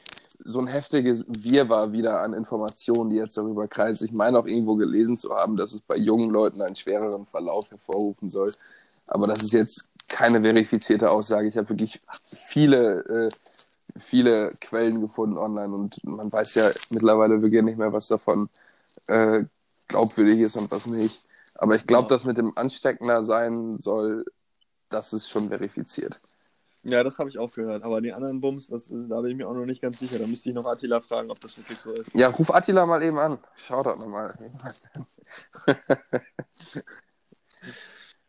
so ein heftiges Wirrwarr wieder an Informationen, die jetzt darüber kreisen. Ich meine auch irgendwo gelesen zu haben, dass es bei jungen Leuten einen schwereren Verlauf hervorrufen soll. Aber das ist jetzt keine verifizierte Aussage. Ich habe wirklich viele, äh, viele Quellen gefunden online und man weiß ja mittlerweile wirklich nicht mehr, was davon äh, glaubwürdig ist und was nicht. Aber ich glaube, Ja. dass mit dem Ansteckender sein soll, das ist schon verifiziert. Ja, das habe ich auch gehört. Aber die anderen Bums, das, da bin ich mir auch noch nicht ganz sicher. Da müsste ich noch Attila fragen, ob das wirklich so ist. Ja, ruf Attila mal eben an. Schau doch nochmal.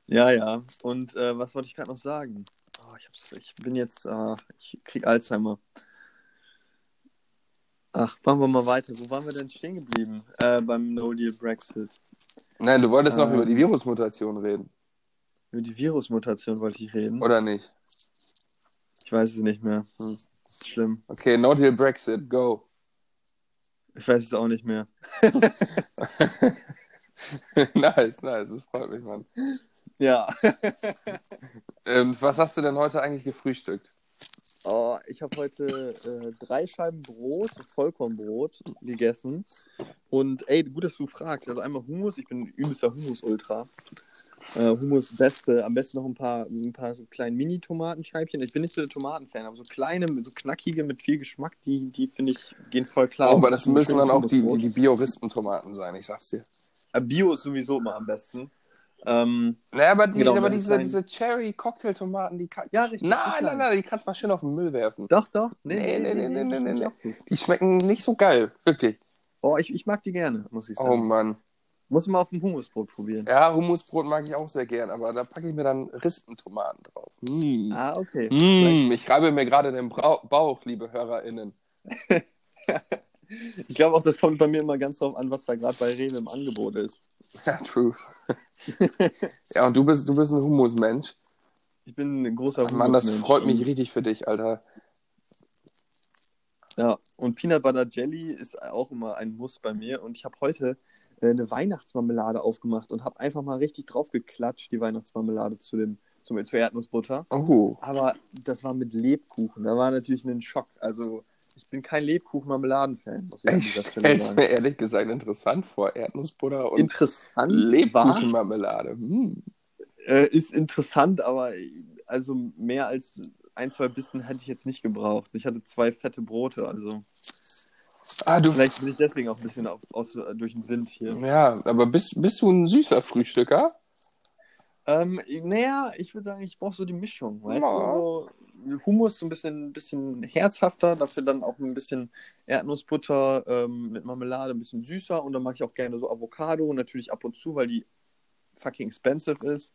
Ja, ja. Und äh, was wollte ich gerade noch sagen? Oh, ich, ich bin jetzt, äh, ich krieg Alzheimer. Ach, machen wir mal weiter. Wo waren wir denn stehen geblieben? Äh, beim No-Deal Brexit. Nein, du wolltest noch Ähm. über die Virusmutation reden, Über die Virusmutation wollte ich reden. oder nicht? Ich weiß es nicht mehr. Hm. Schlimm. Okay, no deal Brexit, go. Ich weiß es auch nicht mehr. nice, nice, das freut mich, Mann. Ja. Ähm, was hast du denn heute eigentlich gefrühstückt? Oh, ich habe heute äh, drei Scheiben Brot, Vollkornbrot gegessen. Und ey, gut, dass du fragst. Also einmal Hummus, ich bin übelster Hummus-Ultra. Äh, Hummus Beste, am besten noch ein paar, ein paar so kleine Mini-Tomatenscheibchen. Ich bin nicht so der Tomatenfan, aber so kleine, so knackige mit viel Geschmack, die, die finde ich, gehen voll klar. Oh, aber das müssen dann auch die, die, die Bioristen-Tomaten sein, ich sag's dir. Äh, Bio ist sowieso immer am besten. Ähm, Naja, aber, die, Genau, aber diese, diese Cherry-Cocktail-Tomaten, die kann... ja, richtig. Nein, nein, nein, die kannst du mal schön auf den Müll werfen. Doch, doch. Nee, nee, nee, nee, nee, nee, die nee. gut. Die schmecken nicht so geil, wirklich. Oh, ich, ich mag die gerne, muss ich sagen. Oh Mann. Muss man mal auf dem Hummusbrot probieren. Ja, Hummusbrot mag ich auch sehr gern, aber da packe ich mir dann Rispentomaten drauf. Mm. Ah, okay. Mm, ich reibe mir gerade den Bauch, liebe HörerInnen. Ich glaube auch, das kommt bei mir immer ganz drauf an, was da gerade bei Rewe im Angebot ist. Ja, true. ja, und du bist, du bist ein Hummusmensch. Ich bin ein großer Mann, das freut mich richtig für dich, Alter. Ja, und Peanut Butter Jelly ist auch immer ein Muss bei mir. Und ich habe heute äh, eine Weihnachtsmarmelade aufgemacht und habe einfach mal richtig draufgeklatscht, die Weihnachtsmarmelade zu dem, zum, zur Erdnussbutter. Oh. Aber das war mit Lebkuchen. Da war natürlich ein Schock. Also, ich bin kein Lebkuchen-Marmeladen-Fan, ich Stelle es mir ehrlich gesagt interessant vor. Erdnussbutter und Lebkuchenmarmelade. Hm. äh, ist interessant, aber also mehr als ein, zwei Bissen hätte ich jetzt nicht gebraucht. Ich hatte zwei fette Brote, also. Ah, du. Vielleicht bin ich deswegen auch ein bisschen auf, aus, durch den Wind hier. Ja, aber bist, bist du ein süßer Frühstücker? Ähm, naja, ich würde sagen, ich brauche so die Mischung, weißt Ja. du? So Hummus so ein bisschen, bisschen herzhafter, dafür dann auch ein bisschen Erdnussbutter ähm, mit Marmelade, ein bisschen süßer und dann mag ich auch gerne so Avocado, natürlich ab und zu, weil die fucking expensive ist.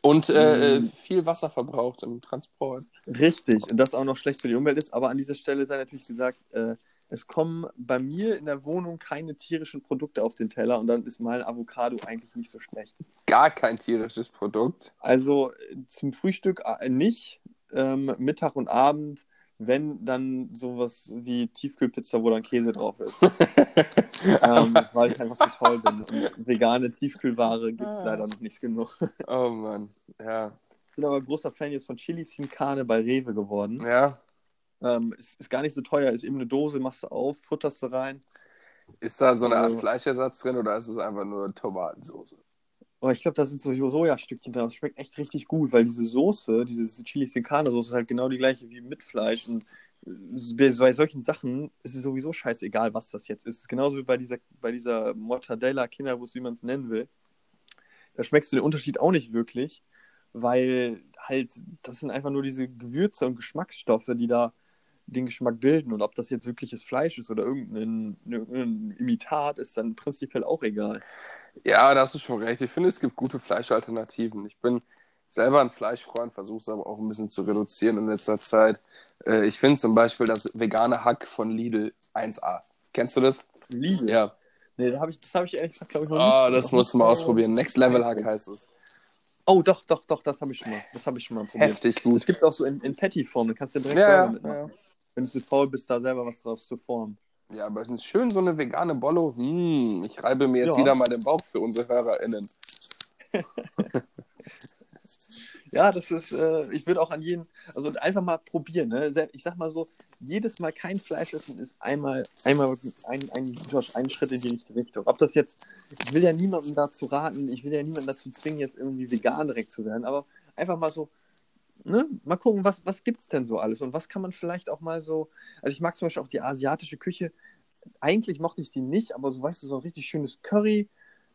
Und äh, äh, viel Wasser verbraucht im Transport. Richtig, und das auch noch schlecht für die Umwelt ist, aber an dieser Stelle sei natürlich gesagt, äh, es kommen bei mir in der Wohnung keine tierischen Produkte auf den Teller und dann ist mal ein Avocado eigentlich nicht so schlecht. Gar kein tierisches Produkt. Also äh, zum Frühstück äh, nicht, ähm, Mittag und Abend, wenn dann sowas wie Tiefkühlpizza, wo dann Käse drauf ist. ähm, weil ich einfach so toll bin. Und vegane Tiefkühlware gibt es Ah. leider noch nicht genug. Oh Mann, ja. Ich bin aber großer Fan jetzt von Chili Sin Carne bei Rewe geworden. Ja, Ähm, ist, ist gar nicht so teuer, ist eben eine Dose, machst du auf, futterst du rein. ist da so eine Art Also- Fleischersatz drin oder ist es einfach nur Tomatensauce? Aber ich glaube, da sind so Sojastückchen drin. Das schmeckt echt richtig gut, weil diese Soße, diese Chili Sin Carne Soße ist halt genau die gleiche wie mit Fleisch. Und äh, bei solchen Sachen ist es sowieso scheißegal, was das jetzt ist. Es ist genauso wie bei dieser, bei dieser Mortadella Kinderwurst, wie man es nennen will. Da schmeckst du den Unterschied auch nicht wirklich, weil halt, das sind einfach nur diese Gewürze und Geschmacksstoffe, die da den Geschmack bilden. Und ob das jetzt wirkliches Fleisch ist oder irgendein, irgendein Imitat, ist dann prinzipiell auch egal. Ja, da hast du schon recht. Ich finde, es gibt gute Fleischalternativen. Ich bin selber ein Fleischfreund, versuche es aber auch ein bisschen zu reduzieren in letzter Zeit. Äh, ich finde zum Beispiel das vegane Hack von Lidl 1A. Kennst du das? Lidl. Ja. Nee, da hab ich, das habe ich ehrlich gesagt, glaube ich, noch Oh, nicht. das musst du mal ausprobieren. Next Level Hack heißt es. Oh, doch, doch, doch, das habe ich schon mal. Das habe ich schon mal probiert. Heftig Das gut. gibt es auch so in, in Patty-Form, da kannst du direkt Ja, ja, mitmachen. ja. Wenn du zu faul bist, da selber was draus zu formen. Ja, aber es ist schön so eine vegane Bollo. Hm, ich reibe mir jetzt Ja. wieder mal den Bauch für unsere HörerInnen. Ja, das ist, äh, ich würde auch an jeden, also einfach mal probieren. Ne? Ich sag mal so, jedes Mal kein Fleisch essen ist einmal, einmal ein, ein, ein Schritt in die richtige Richtung. Ob das jetzt, ich will ja niemandem dazu raten, ich will ja niemanden dazu zwingen, jetzt irgendwie vegan direkt zu werden, aber einfach mal so, ne, mal gucken, was, was gibt's denn so alles und was kann man vielleicht auch mal so, also ich mag zum Beispiel auch die asiatische Küche, eigentlich mochte ich die nicht, aber so, weißt du, so ein richtig schönes Curry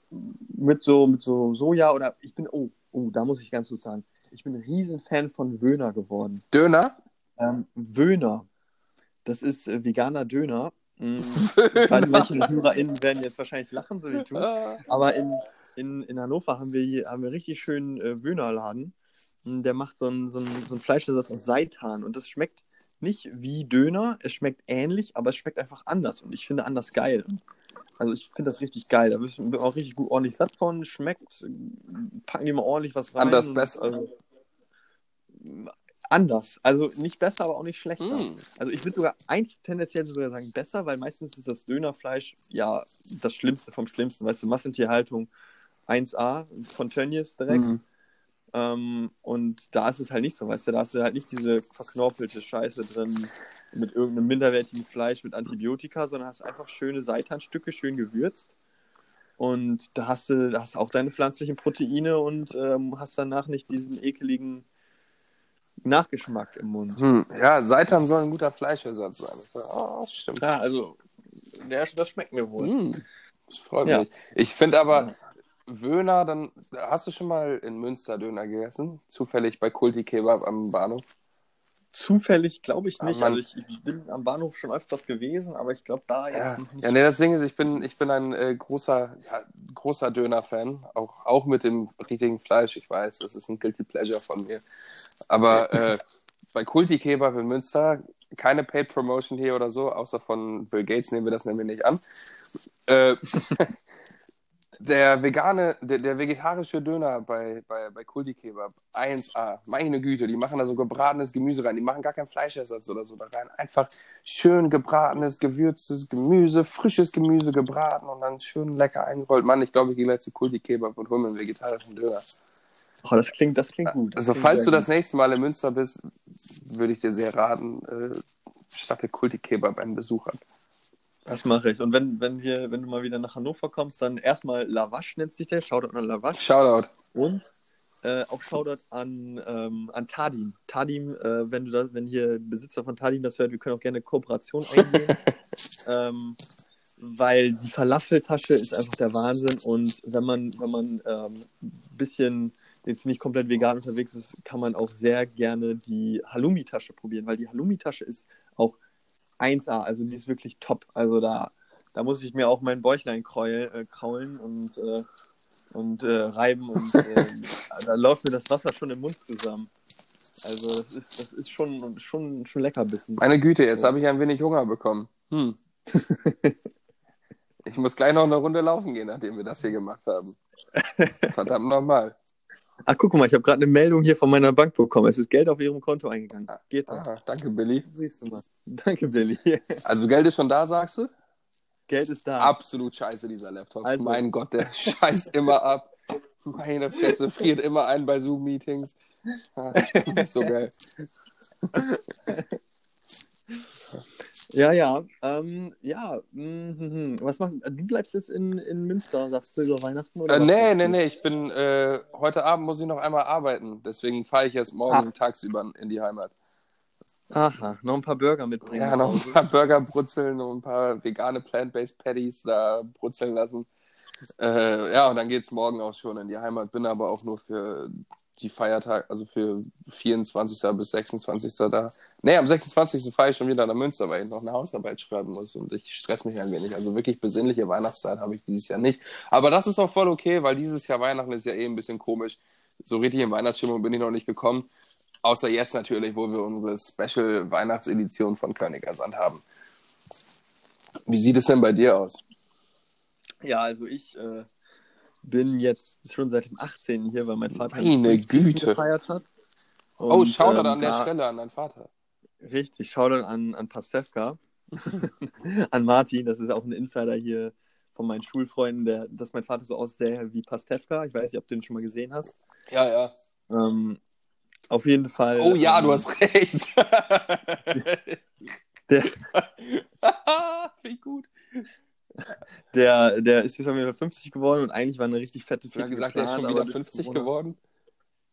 mit so, mit so Soja oder ich bin, oh, oh, da muss ich ganz kurz sagen, ich bin ein Riesenfan von Wöhner geworden. Döner? Ähm, Wöhner. Das ist äh, veganer Döner. Gerade manche HörerInnen werden jetzt wahrscheinlich lachen, so wie du. Ah. Aber in, in, in Hannover haben wir hier haben wir richtig schönen äh, Wöhnerladen. Mm, Der macht so einen so ein, so ein Fleischersatz aus Seitan. Und das schmeckt nicht wie Döner, es schmeckt ähnlich, aber es schmeckt einfach anders. Und ich finde anders geil. Also ich finde das richtig geil. Da wird man auch richtig gut ordentlich satt von, schmeckt, packen die mal ordentlich was rein. Anders besser. Also, anders. Also nicht besser, aber auch nicht schlechter. Hm. Also ich würde sogar eigentlich tendenziell sogar sagen besser, weil meistens ist das Dönerfleisch ja das Schlimmste vom Schlimmsten. Weißt du, Massentierhaltung 1A von Tönnies direkt. Mhm. Ähm, und da ist es halt nicht so, weißt du, da hast du halt nicht diese verknorpelte Scheiße drin mit irgendeinem minderwertigen Fleisch mit Antibiotika, sondern hast einfach schöne Seitanstücke, schön gewürzt. Und da hast du, da hast du auch deine pflanzlichen Proteine und ähm, hast danach nicht diesen ekeligen Nachgeschmack im Mund. Hm. Ja, Seitan soll ein guter Fleischersatz sein. Das, oh, das stimmt. Ja, also, der, das schmeckt mir wohl. Hm. Das freut Ja. mich. Ich finde aber, Ja. Wöhner, dann hast du schon mal in Münster Döner gegessen? Zufällig bei Kulti Kebab am Bahnhof? Zufällig glaube ich Ah, nicht. Mann. also ich, ich bin am Bahnhof schon öfters gewesen, aber ich glaube da jetzt Ja, nicht. ja nee, das Ding ist, ich bin, ich bin ein äh, großer, ja, großer Döner-Fan, auch, auch mit dem richtigen Fleisch. Ich weiß, das ist ein Guilty Pleasure von mir. Aber äh, bei Kulti Kebab in Münster, keine Paid Promotion hier oder so, außer von Bill Gates nehmen wir das nämlich nicht an. Äh, der vegane, der, der vegetarische Döner bei, bei, bei Kulti Kebab, 1A, meine Güte, die machen da so gebratenes Gemüse rein, die machen gar keinen Fleischersatz oder so da rein. Einfach schön gebratenes, gewürztes Gemüse, frisches Gemüse gebraten und dann schön lecker eingerollt. Mann, ich glaube, ich gehe gleich zu Kulti Kebab und hole mir einen vegetarischen Döner. Oh, das klingt, das klingt gut. Das Also, klingt falls du das nächste Mal in Münster bist, würde ich dir sehr raten, äh, statte Kulti Kebab einen Besuch an. Das mache ich. Und wenn, wenn wir, wenn du mal wieder nach Hannover kommst, dann erstmal Lavash nennt sich der, Shoutout an Lavash. Shoutout. Und äh, auch Shoutout an, ähm, an Tadim. Tadim, äh, wenn du das, wenn hier Besitzer von Tadim das hört, wir können auch gerne Kooperation eingehen. ähm, weil die Falafeltasche ist einfach der Wahnsinn und wenn man, wenn man ähm, ein bisschen jetzt nicht komplett vegan unterwegs ist, kann man auch sehr gerne die Halloumi-Tasche probieren, weil die Halloumi-Tasche ist auch 1A, also die ist wirklich top. Also da, da muss ich mir auch mein Bäuchlein kreulen, äh, kraulen und, äh, und äh, reiben und äh, da läuft mir das Wasser schon im Mund zusammen. Also das ist, das ist schon, schon, schon lecker bissen. Meine Güte, jetzt habe ich ein wenig Hunger bekommen. Hm. ich muss gleich noch eine Runde laufen gehen, nachdem wir das hier gemacht haben. Verdammt nochmal. Ach, guck mal, ich habe gerade eine Meldung hier von meiner Bank bekommen. Es ist Geld auf ihrem Konto eingegangen. Geht doch. Ah, danke, Billy. Siehst du mal. Danke, Billy. Also Geld ist schon da, sagst du? Geld ist da. Absolut scheiße, dieser Laptop. Also- mein Gott, der scheißt immer ab. Meine Fresse friert immer ein bei Zoom-Meetings. Ah, so geil. Ja, ja. Ähm, ja. mhm. Was machst du? Du bleibst jetzt in, in Münster, sagst du, über Weihnachten? Oder Äh, nee, nee, nee, ich bin, äh, heute Abend muss ich noch einmal arbeiten. Deswegen fahre ich erst morgen Ah. tagsüber in die Heimat. Aha, noch ein paar Burger mitbringen. Ja, noch ein paar Burger brutzeln und ein paar vegane Plant-Based Patties da brutzeln lassen. Äh, ja, und dann geht's morgen auch schon in die Heimat. Bin aber auch nur für die Feiertage, also für 24. bis 26. da. Nee, am 26. fahre ich schon wieder nach Münster, weil ich noch eine Hausarbeit schreiben muss und ich stress mich ein wenig. Also wirklich besinnliche Weihnachtszeit habe ich dieses Jahr nicht. Aber das ist auch voll okay, weil dieses Jahr Weihnachten ist ja eh ein bisschen komisch. So richtig in Weihnachtsstimmung bin ich noch nicht gekommen. Außer jetzt natürlich, wo wir unsere Special Weihnachtsedition von Königer Sand haben. Wie sieht es denn bei dir aus? Ja, also ich äh, bin jetzt schon seit dem 18. hier, weil mein Vater Meine 50. Güte. gefeiert hat. oh, Und, schau da ähm, an der Stelle an deinen Vater. Richtig, schau dann an, an Pastewka, an Martin, das ist auch ein Insider hier von meinen Schulfreunden, der, dass mein Vater so aussähe wie Pastewka. Ich weiß nicht, ob du den schon mal gesehen hast. Ja, ja. Ähm, auf jeden Fall. Oh ja, ähm, du hast recht. Der, Wie gut. Der, der ist jetzt auf jeden Fall 50 geworden und eigentlich war eine richtig fette Du hast Fete gesagt, der ist schon geplant, wieder aber durch 50 Corona- geworden.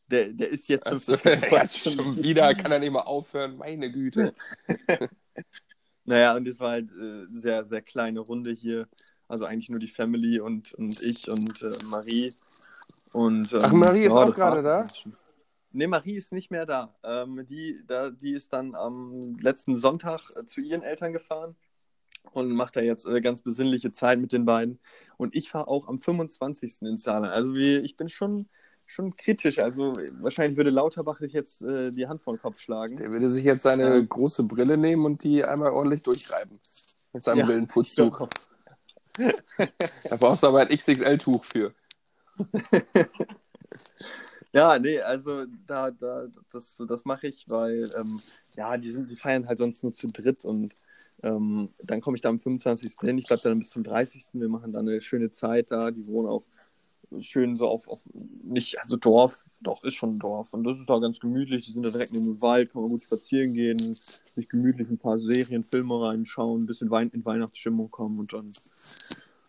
Der, der ist jetzt Also, 50 geworden. ja, schon wieder, kann er nicht mal aufhören. Meine Güte. Naja, und es war halt äh, sehr, sehr kleine Runde hier. Also eigentlich nur die Family und, und ich und äh, Marie. Und, ähm, Ach, Marie ist auch das gerade da? Nee, Marie ist nicht mehr da. Ähm, die, da. Die ist dann am letzten Sonntag äh, zu ihren Eltern gefahren und macht da jetzt äh, ganz besinnliche Zeit mit den beiden. Und ich fahre auch am 25. ins Saarland. Also wie, ich bin schon, schon kritisch. Also wahrscheinlich würde Lauterbach sich jetzt äh, die Hand vor den Kopf schlagen. Der würde sich jetzt seine Ja. große Brille nehmen und die einmal ordentlich durchreiben. Mit seinem Ja, Brillenputztuch. Da brauchst du aber ein XXL-Tuch für. Ja, nee, also da, da, das, das mache ich, weil ähm, ja, die sind, die feiern halt sonst nur zu dritt und ähm, dann komme ich da am 25. hin, ich bleibe dann bis zum 30. Wir machen dann eine schöne Zeit da, die wohnen auch schön so auf, auf nicht, also Dorf, doch, ist schon ein Dorf und das ist da ganz gemütlich, die sind da direkt neben dem Wald, kann man gut spazieren gehen, sich gemütlich ein paar Serien, Filme reinschauen, ein bisschen Wein in Weihnachtsstimmung kommen und dann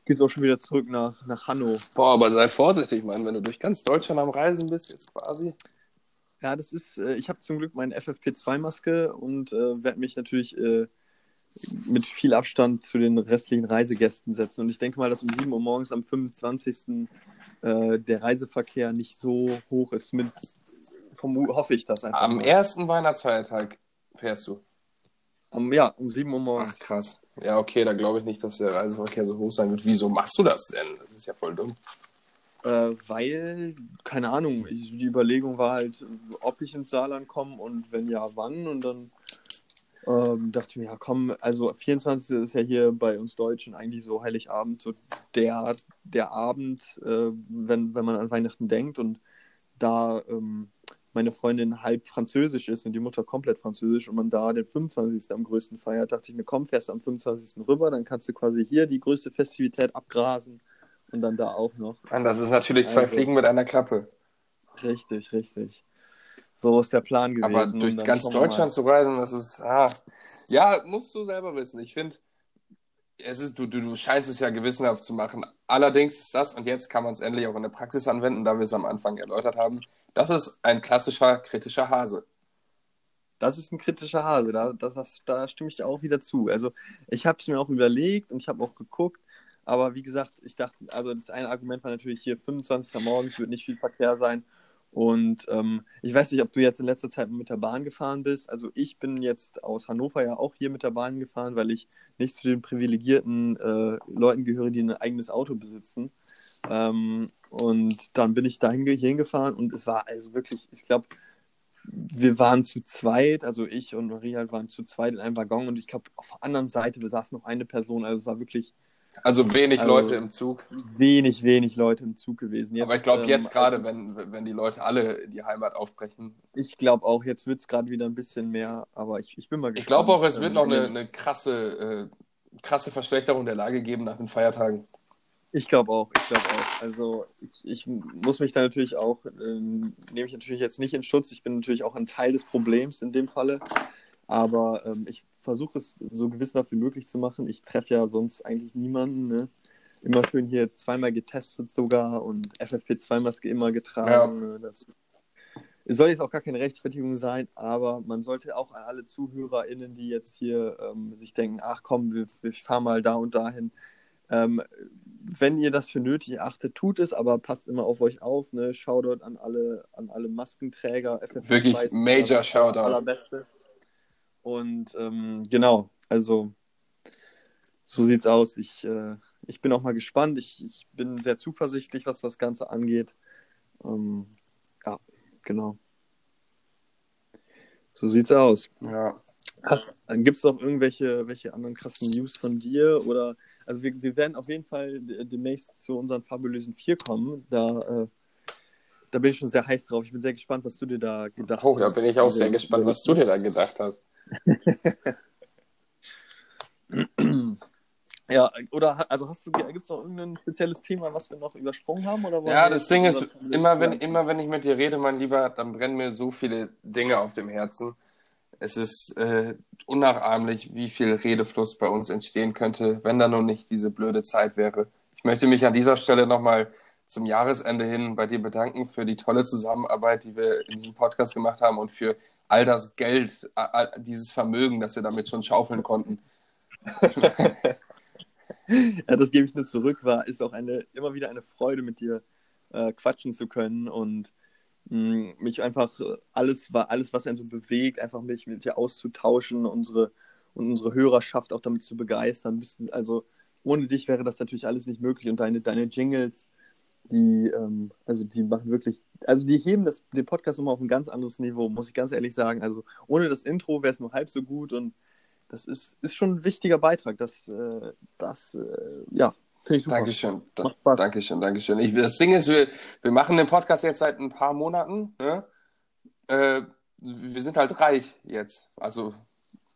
geht's auch schon wieder zurück nach, nach Hannover. Boah, aber sei vorsichtig, Mann, wenn du durch ganz Deutschland am Reisen bist, jetzt quasi. Ja, das ist, äh, ich habe zum Glück meine FFP2-Maske und äh, werde mich natürlich äh, mit viel Abstand zu den restlichen Reisegästen setzen. Und ich denke mal, dass um 7 Uhr morgens am 25. Äh, der Reiseverkehr nicht so hoch ist. Zumindest hoffe ich das einfach. Am mal. ersten Weihnachtsfeiertag fährst du. Um, ja, um 7 Uhr Ach, morgens. krass. Ja, okay, da glaube ich nicht, dass der Reiseverkehr so hoch sein wird. Wieso machst du das denn? Das ist ja voll dumm. Äh, weil, keine Ahnung, ich, die Überlegung war halt, ob ich ins Saarland komme und wenn ja, wann. Und dann ähm, dachte ich mir, ja komm, also 24. ist ja hier bei uns Deutschen eigentlich so Heiligabend, so der, der Abend, äh, wenn, wenn man an Weihnachten denkt und da ähm, meine Freundin halb französisch ist und die Mutter komplett französisch und man da den 25. am größten feiert, dachte ich mir, komm, fährst am 25. rüber, dann kannst du quasi hier die größte Festivität abgrasen und dann da auch noch. Mann, das ist natürlich zwei Also- Fliegen mit einer Klappe. Richtig, richtig. So ist der Plan gewesen. Aber Und durch ganz. Deutschland zu reisen, das ist. Ah, ja, musst du selber wissen. Ich finde, es ist, du, du, du scheinst es ja gewissenhaft zu machen. Allerdings ist das, und jetzt kann man es endlich auch in der Praxis anwenden, da wir es am Anfang erläutert haben, Das ist ein klassischer kritischer Hase. Das ist ein kritischer Hase, da, das, das, da stimme ich dir auch wieder zu. Also ich habe es mir auch überlegt und ich habe auch geguckt, aber wie gesagt, ich dachte, also das eine Argument war natürlich hier 25. morgens, wird nicht viel Verkehr sein. Und ähm, ich weiß nicht, ob du jetzt in letzter Zeit mit der Bahn gefahren bist. Also ich bin jetzt aus Hannover ja auch hier mit der Bahn gefahren, weil ich nicht zu den privilegierten äh, Leuten gehöre, die ein eigenes Auto besitzen. Ähm, und dann bin ich dahin hierhin gefahren und es war also wirklich, ich glaube, wir waren zu zweit, also ich und Marie halt waren zu zweit in einem Waggon und ich glaube, auf der anderen Seite besaß noch eine Person, also es war wirklich. Also wenig also Leute im Zug. Wenig, wenig Leute im Zug gewesen. Jetzt, Aber ich glaube, ähm, jetzt gerade, also, wenn, wenn die Leute alle in die Heimat aufbrechen. Ich glaube auch, jetzt wird es gerade wieder ein bisschen mehr, aber ich, ich bin mal gespannt. Ich glaube auch, es wird ähm, noch eine, eine krasse, äh, krasse Verschlechterung der Lage geben nach den Feiertagen. Ich glaube auch, ich glaube auch. Also ich, ich, muss mich da natürlich auch, ähm, nehme ich natürlich jetzt nicht in Schutz. Ich bin natürlich auch ein Teil des Problems in dem Falle. Aber ähm, ich versuche es so gewissenhaft wie möglich zu machen. Ich treffe ja sonst eigentlich niemanden. Ne? Immer schön hier zweimal getestet sogar und FFP2-Maske immer getragen. Ja. Ne? Das soll jetzt auch gar keine Rechtfertigung sein, aber man sollte auch an alle ZuhörerInnen, die jetzt hier ähm, sich denken, ach komm, wir, wir fahren mal da und dahin, ähm, wenn ihr das für nötig erachtet, tut es, aber passt immer auf euch auf. Ne? Shoutout an alle, an alle Maskenträger. FFP Wirklich Major Shoutout. Allerbeste. Und ähm, genau, also so sieht's aus. Ich, äh, ich bin auch mal gespannt. Ich, ich bin sehr zuversichtlich, was das Ganze angeht. Ähm, ja, genau. So sieht's aus. Ja. Gibt es noch irgendwelche welche anderen krassen News von dir oder also wir, wir werden auf jeden Fall demnächst zu unseren fabulösen vier kommen. Da, äh, da bin ich schon sehr heiß drauf. Ich bin sehr gespannt, was du dir da gedacht oh, hast. Oh, da bin ich auch sehr gespannt, was du dir da gedacht hast. ja, oder also hast du gibt es noch irgendein spezielles Thema, was wir noch übersprungen haben? Oder ja, das Ding ist, immer wenn, immer wenn ich mit dir rede, mein Lieber, dann brennen mir so viele Dinge auf dem Herzen. Es ist äh, unnachahmlich, wie viel Redefluss bei uns entstehen könnte, wenn da nun nicht diese blöde Zeit wäre. Ich möchte mich an dieser Stelle nochmal zum Jahresende hin bei dir bedanken für die tolle Zusammenarbeit, die wir in diesem Podcast gemacht haben und für all das Geld, all dieses Vermögen, das wir damit schon schaufeln konnten. ja, das gebe ich nur zurück, war, ist auch eine, immer wieder eine Freude, mit dir äh, quatschen zu können und mich einfach alles, alles, was einen so bewegt, einfach mich mit dir auszutauschen, unsere und unsere Hörerschaft auch damit zu begeistern. Also ohne dich wäre das natürlich alles nicht möglich und deine, deine Jingles, die, ähm, also die machen wirklich, also die heben das, den Podcast nochmal auf ein ganz anderes Niveau, muss ich ganz ehrlich sagen. Also ohne das Intro wäre es nur halb so gut und das ist, ist schon ein wichtiger Beitrag, dass äh, das, äh, ja, Finde ich super. Dankeschön. Macht Spaß. Dankeschön, Dankeschön. Ich, das Ding ist, wir, wir machen den Podcast jetzt seit ein paar Monaten. Ne? Äh, wir sind halt reich jetzt. Also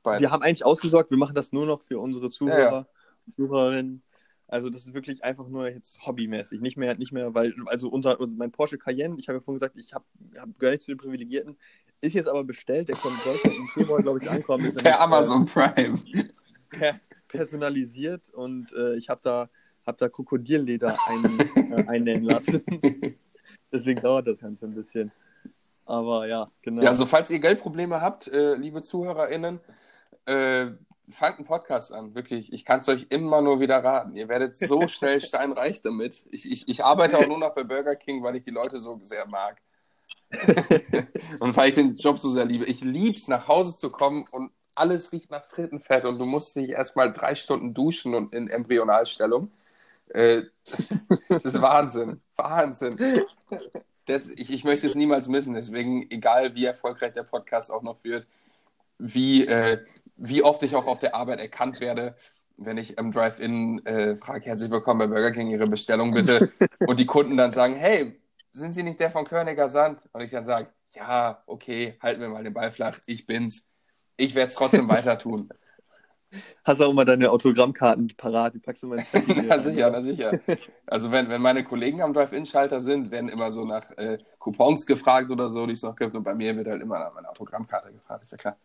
bei... Wir haben eigentlich ausgesorgt, wir machen das nur noch für unsere Zuhörer, ja, ja. Zuhörerinnen. Also das ist wirklich einfach nur jetzt hobbymäßig, nicht mehr, nicht mehr, weil also unser, mein Porsche Cayenne, ich habe ja vorhin gesagt, ich habe hab, gehöre nicht zu den Privilegierten, ist jetzt aber bestellt, der kommt Deutschland im Februar, glaube ich, ankommen. Per Amazon Prime. Per, personalisiert und äh, ich habe da habe da Krokodilleder ein, äh, einnähen lassen. Deswegen dauert das Ganze ein bisschen. Aber ja, genau. Ja, also falls ihr Geldprobleme habt, äh, liebe ZuhörerInnen, äh, fangt einen Podcast an, wirklich. Ich kann es euch immer nur wieder raten. Ihr werdet so schnell steinreich damit. Ich, ich, ich arbeite auch nur noch bei Burger King, weil ich die Leute so sehr mag. und weil ich den Job so sehr liebe. Ich liebe es, nach Hause zu kommen und alles riecht nach Frittenfett und du musst dich erstmal drei Stunden duschen und in Embryonalstellung. Äh, das ist Wahnsinn. Wahnsinn. Das, ich, ich möchte es niemals missen. Deswegen, egal wie erfolgreich der Podcast auch noch wird, wie, äh, wie oft ich auch auf der Arbeit erkannt werde, wenn ich im Drive-In äh, frage, herzlich willkommen bei Burger King, Ihre Bestellung bitte. und die Kunden dann sagen, hey, sind Sie nicht der von Körniger Sand? Und ich dann sage, ja, okay, halten wir mal den Ball flach, ich bin's. Ich werde es trotzdem weiter tun. Hast auch immer deine Autogrammkarten parat, die packst du mal ins Papier. na sicher, na sicher. Also wenn, wenn meine Kollegen am Drive-In-Schalter sind, werden immer so nach äh, Coupons gefragt oder so, die es noch gibt. Und bei mir wird halt immer nach meiner Autogrammkarte gefragt, ist ja klar.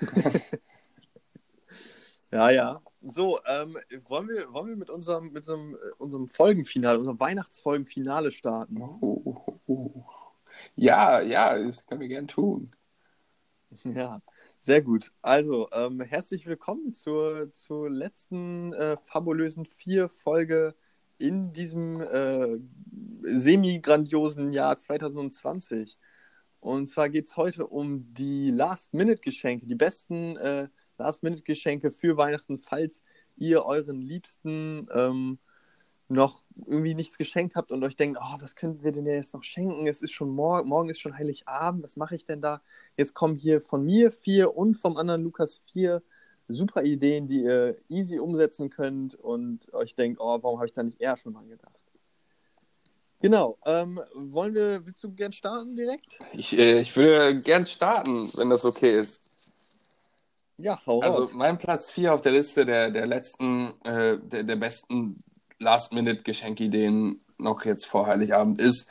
ja, ja. So, ähm, wollen, wir, wollen wir mit unserem, mit unserem, äh, unserem Folgenfinale, unserem Weihnachtsfolgenfinale starten? Oh, oh, oh. Ja, ja, das können wir gern tun. Ja, sehr gut. Also, ähm, herzlich willkommen zur, zur letzten äh, fabulösen vier Folge in diesem äh, semi-grandiosen Jahr 2020. Und zwar geht es heute um die Last-Minute-Geschenke, die besten äh, Last-Minute-Geschenke für Weihnachten, falls ihr euren Liebsten ähm, noch irgendwie nichts geschenkt habt und euch denkt, oh, was könnten wir denn jetzt noch schenken? Es ist schon morgen, morgen ist schon Heiligabend, was mache ich denn da? Jetzt kommen hier von mir vier und vom anderen Lukas vier super Ideen, die ihr easy umsetzen könnt und euch denkt, oh, warum habe ich da nicht eher schon mal gedacht? Genau. Ähm, wollen wir, willst du gern starten direkt? Ich, äh, ich würde gern starten, wenn das okay ist. Ja, hau Also raus. mein Platz 4 auf der Liste der, der letzten, äh, der, der besten Last-Minute-Geschenkideen noch jetzt vor Heiligabend ist,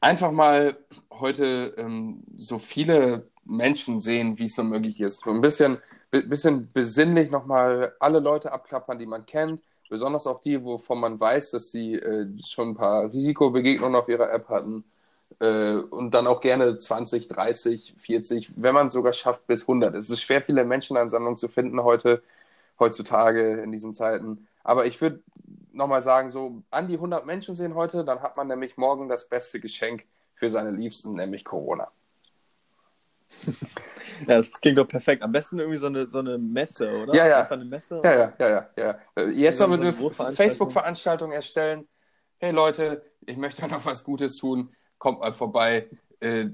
einfach mal heute ähm, so viele Menschen sehen, wie es nur möglich ist. So ein bisschen, bi- bisschen besinnlich nochmal alle Leute abklappern, die man kennt, besonders auch die, wovon man weiß, dass sie äh, schon ein paar Risikobegegnungen auf ihrer App hatten. Äh, und dann auch gerne 20, 30, 40, wenn man es sogar schafft, bis 100. Es ist schwer, viele Menschenansammlungen zu finden heute, heutzutage in diesen Zeiten. Aber ich würde nochmal sagen, so an die 100 Menschen sehen heute, dann hat man nämlich morgen das beste Geschenk für seine Liebsten, nämlich Corona. Ja, das klingt doch perfekt. Am besten irgendwie so eine, so eine Messe, oder? Ja, ja. Einfach eine Messe. Ja, ja, ja, ja. ja. Jetzt Ja, noch mit so eine Großveranstaltung. Facebook-Veranstaltung erstellen. Hey Leute, ich möchte noch was Gutes tun. Kommt mal vorbei. Äh,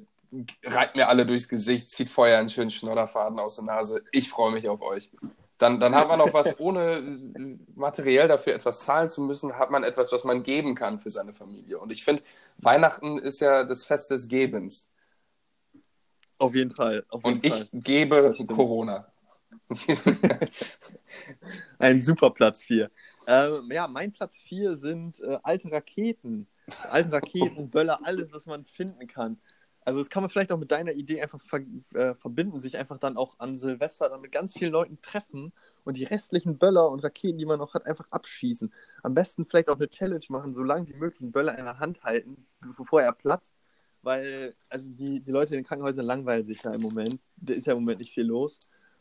reibt mir alle durchs Gesicht, zieht vorher einen schönen Schnodderfaden aus der Nase. Ich freue mich auf euch. Dann, dann hat man auch was, ohne äh, materiell dafür etwas zahlen zu müssen, hat man etwas, was man geben kann für seine Familie. Und ich finde, Weihnachten ist ja das Fest des Gebens. Auf jeden Fall. Auf jeden Und ich Fall. gebe. Corona. Ein super Platz 4. Ähm, ja, mein Platz 4 sind äh, alte Raketen. Alte Raketen, Böller, alles, was man finden kann. Also das kann man vielleicht auch mit deiner Idee einfach ver äh, verbinden, sich einfach dann auch an Silvester dann mit ganz vielen Leuten treffen und die restlichen Böller und Raketen, die man noch hat, einfach abschießen. Am besten vielleicht auch eine Challenge machen, so lange wie möglich einen Böller in der Hand halten, bevor er platzt. Weil, also die, die Leute in den Krankenhäusern langweilen sich ja im Moment. Da ist ja im Moment nicht viel los.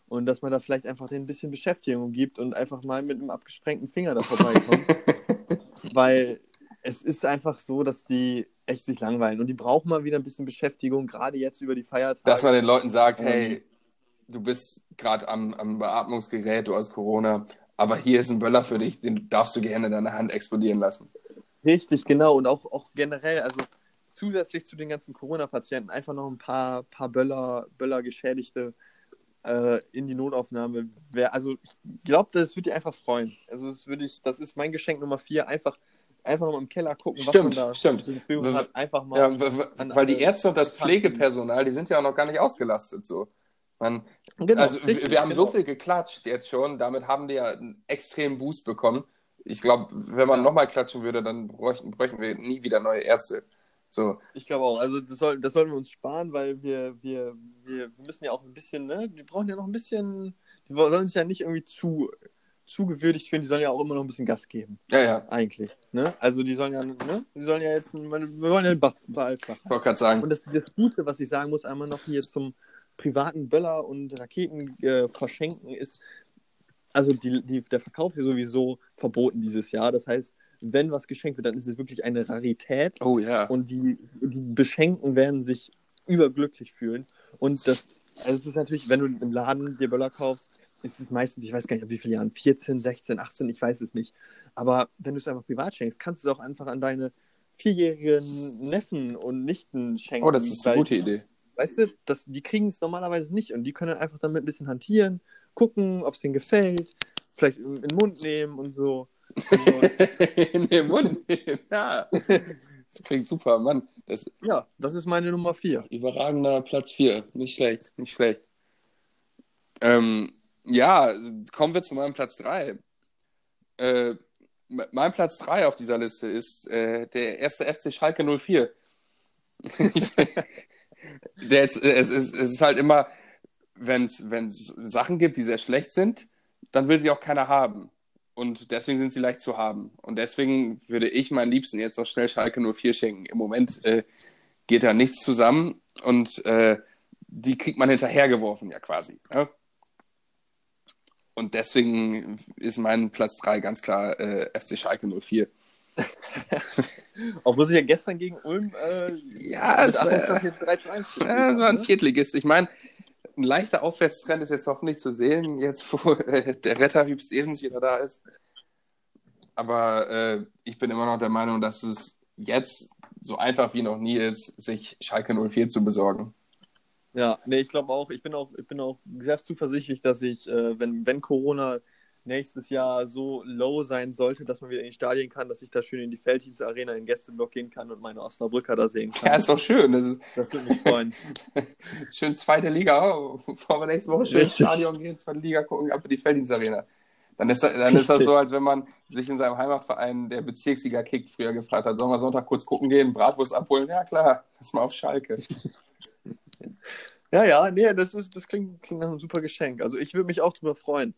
Und dass man da vielleicht einfach denen ein bisschen Beschäftigung gibt und einfach mal mit einem abgesprengten Finger da vorbeikommt. Weil es ist einfach so, dass die echt sich langweilen. Und die brauchen mal wieder ein bisschen Beschäftigung, gerade jetzt über die Feiertage. Dass man den Leuten sagt, Ähm. hey, du bist gerade am, am Beatmungsgerät, du hast Corona, aber hier ist ein Böller für dich, den darfst du gerne in deiner Hand explodieren lassen. Richtig, genau. Und auch, auch generell, also zusätzlich zu den ganzen Corona-Patienten, einfach noch ein paar, paar Böller, Böller-Geschädigte äh, in die Notaufnahme. Wär, also ich glaube, das würde dich einfach freuen. Also das würde ich, das ist mein Geschenk Nummer vier. Einfach, einfach noch mal im Keller gucken, was Stimmt, man da stimmt. zur Verfügung hat. Einfach mal. Ja, weil die Ärzte und das. Pflegepersonal, die sind ja auch noch gar nicht ausgelastet so. Man, Genau, also wir- richtig, wir haben so genau. viel geklatscht jetzt schon, damit haben die ja einen extremen Boost bekommen. Ich glaube, wenn man Ja. nochmal klatschen würde, dann bräuchten, bräuchten wir nie wieder neue Ärzte. So, Ich glaube auch. Also das, soll, das sollten wir uns sparen, weil wir, wir, wir, wir müssen ja auch ein bisschen, ne? Wir brauchen ja noch ein bisschen, die sollen sich ja nicht irgendwie zu, zu gewürdigt fühlen, die sollen ja auch immer noch ein bisschen Gas geben, ja, ja, eigentlich. Ne? Also die sollen ja, ne? Die sollen ja jetzt, wir wollen ja den Ball flach ich wollte gerade sagen. Und das, das Gute, was ich sagen muss, einmal noch hier zum privaten Böller und Raketen äh, verschenken, ist, also die, die, der Verkauf ist sowieso verboten dieses Jahr. Das heißt, wenn was geschenkt wird, dann ist es wirklich eine Rarität Oh ja. und die, die Beschenkten werden sich überglücklich fühlen. Und das, also es ist natürlich, wenn du im Laden dir Böller kaufst, ist es meistens, ich weiß gar nicht, ab wie viele Jahren, 14, 16, 18, ich weiß es nicht. Aber wenn du es einfach privat schenkst, kannst du es auch einfach an deine vierjährigen Neffen und Nichten schenken. Oh, das ist eine weil- gute Idee. Weißt du, das, die kriegen es normalerweise nicht und die können einfach damit ein bisschen hantieren, gucken, ob es denen gefällt, vielleicht in den Mund nehmen und so. Also, In den Mund nehmen. Ja. Das klingt super, Mann. Das ja, das ist meine Nummer vier. überragender Platz 4. Nicht schlecht, nicht schlecht. Ähm, ja, kommen wir zu meinem Platz 3. Äh, mein Platz 3 auf dieser Liste ist äh, der erste FC Schalke 04. der ist, es, ist, es ist halt immer, wenn es Sachen gibt, die sehr schlecht sind, dann will sie auch keiner haben. Und deswegen sind sie leicht zu haben. Und deswegen würde ich meinen Liebsten jetzt auch schnell Schalke 04 schenken. Im Moment äh, geht da nichts zusammen und äh, die kriegt man hinterhergeworfen, ja quasi. Ja? Und deswegen ist mein Platz 3 ganz klar äh, FC Schalke 04. Obwohl sich ja gestern gegen Ulm äh, ja, es war, 3 zu 1 ja, es war ein ne? Viertligist. Ich meine, ein leichter Aufwärtstrend ist jetzt hoffentlich zu sehen, jetzt wo äh, der Retter Hüb Stevens wieder da ist. Aber äh, ich bin immer noch der Meinung, dass es jetzt so einfach wie noch nie ist, sich Schalke 04 zu besorgen. Ja, nee, ich glaube auch, ich bin auch, ich bin auch sehr zuversichtlich, dass ich, äh, wenn, wenn Corona nächstes Jahr so low sein sollte, dass man wieder in die Stadien kann, dass ich da schön in die Felddienst Arena in Gästeblock gehen kann und meine Osnabrücker da sehen kann. Ja, ist doch schön. Das, ist... das würde mich freuen. schön zweite Liga, oh, bevor wir nächste Woche schön ins Stadion gehen, zweite Liga gucken, ab in die Felddienst Arena. Dann ist, dann ist das so, als wenn man sich in seinem Heimatverein, der Bezirksliga kickt, früher gefragt hat, sollen wir Sonntag kurz gucken gehen, Bratwurst abholen? Ja klar, lass mal auf Schalke. Ja, ja, nee, das, ist, das klingt, klingt nach einem super Geschenk. Also ich würde mich auch drüber freuen.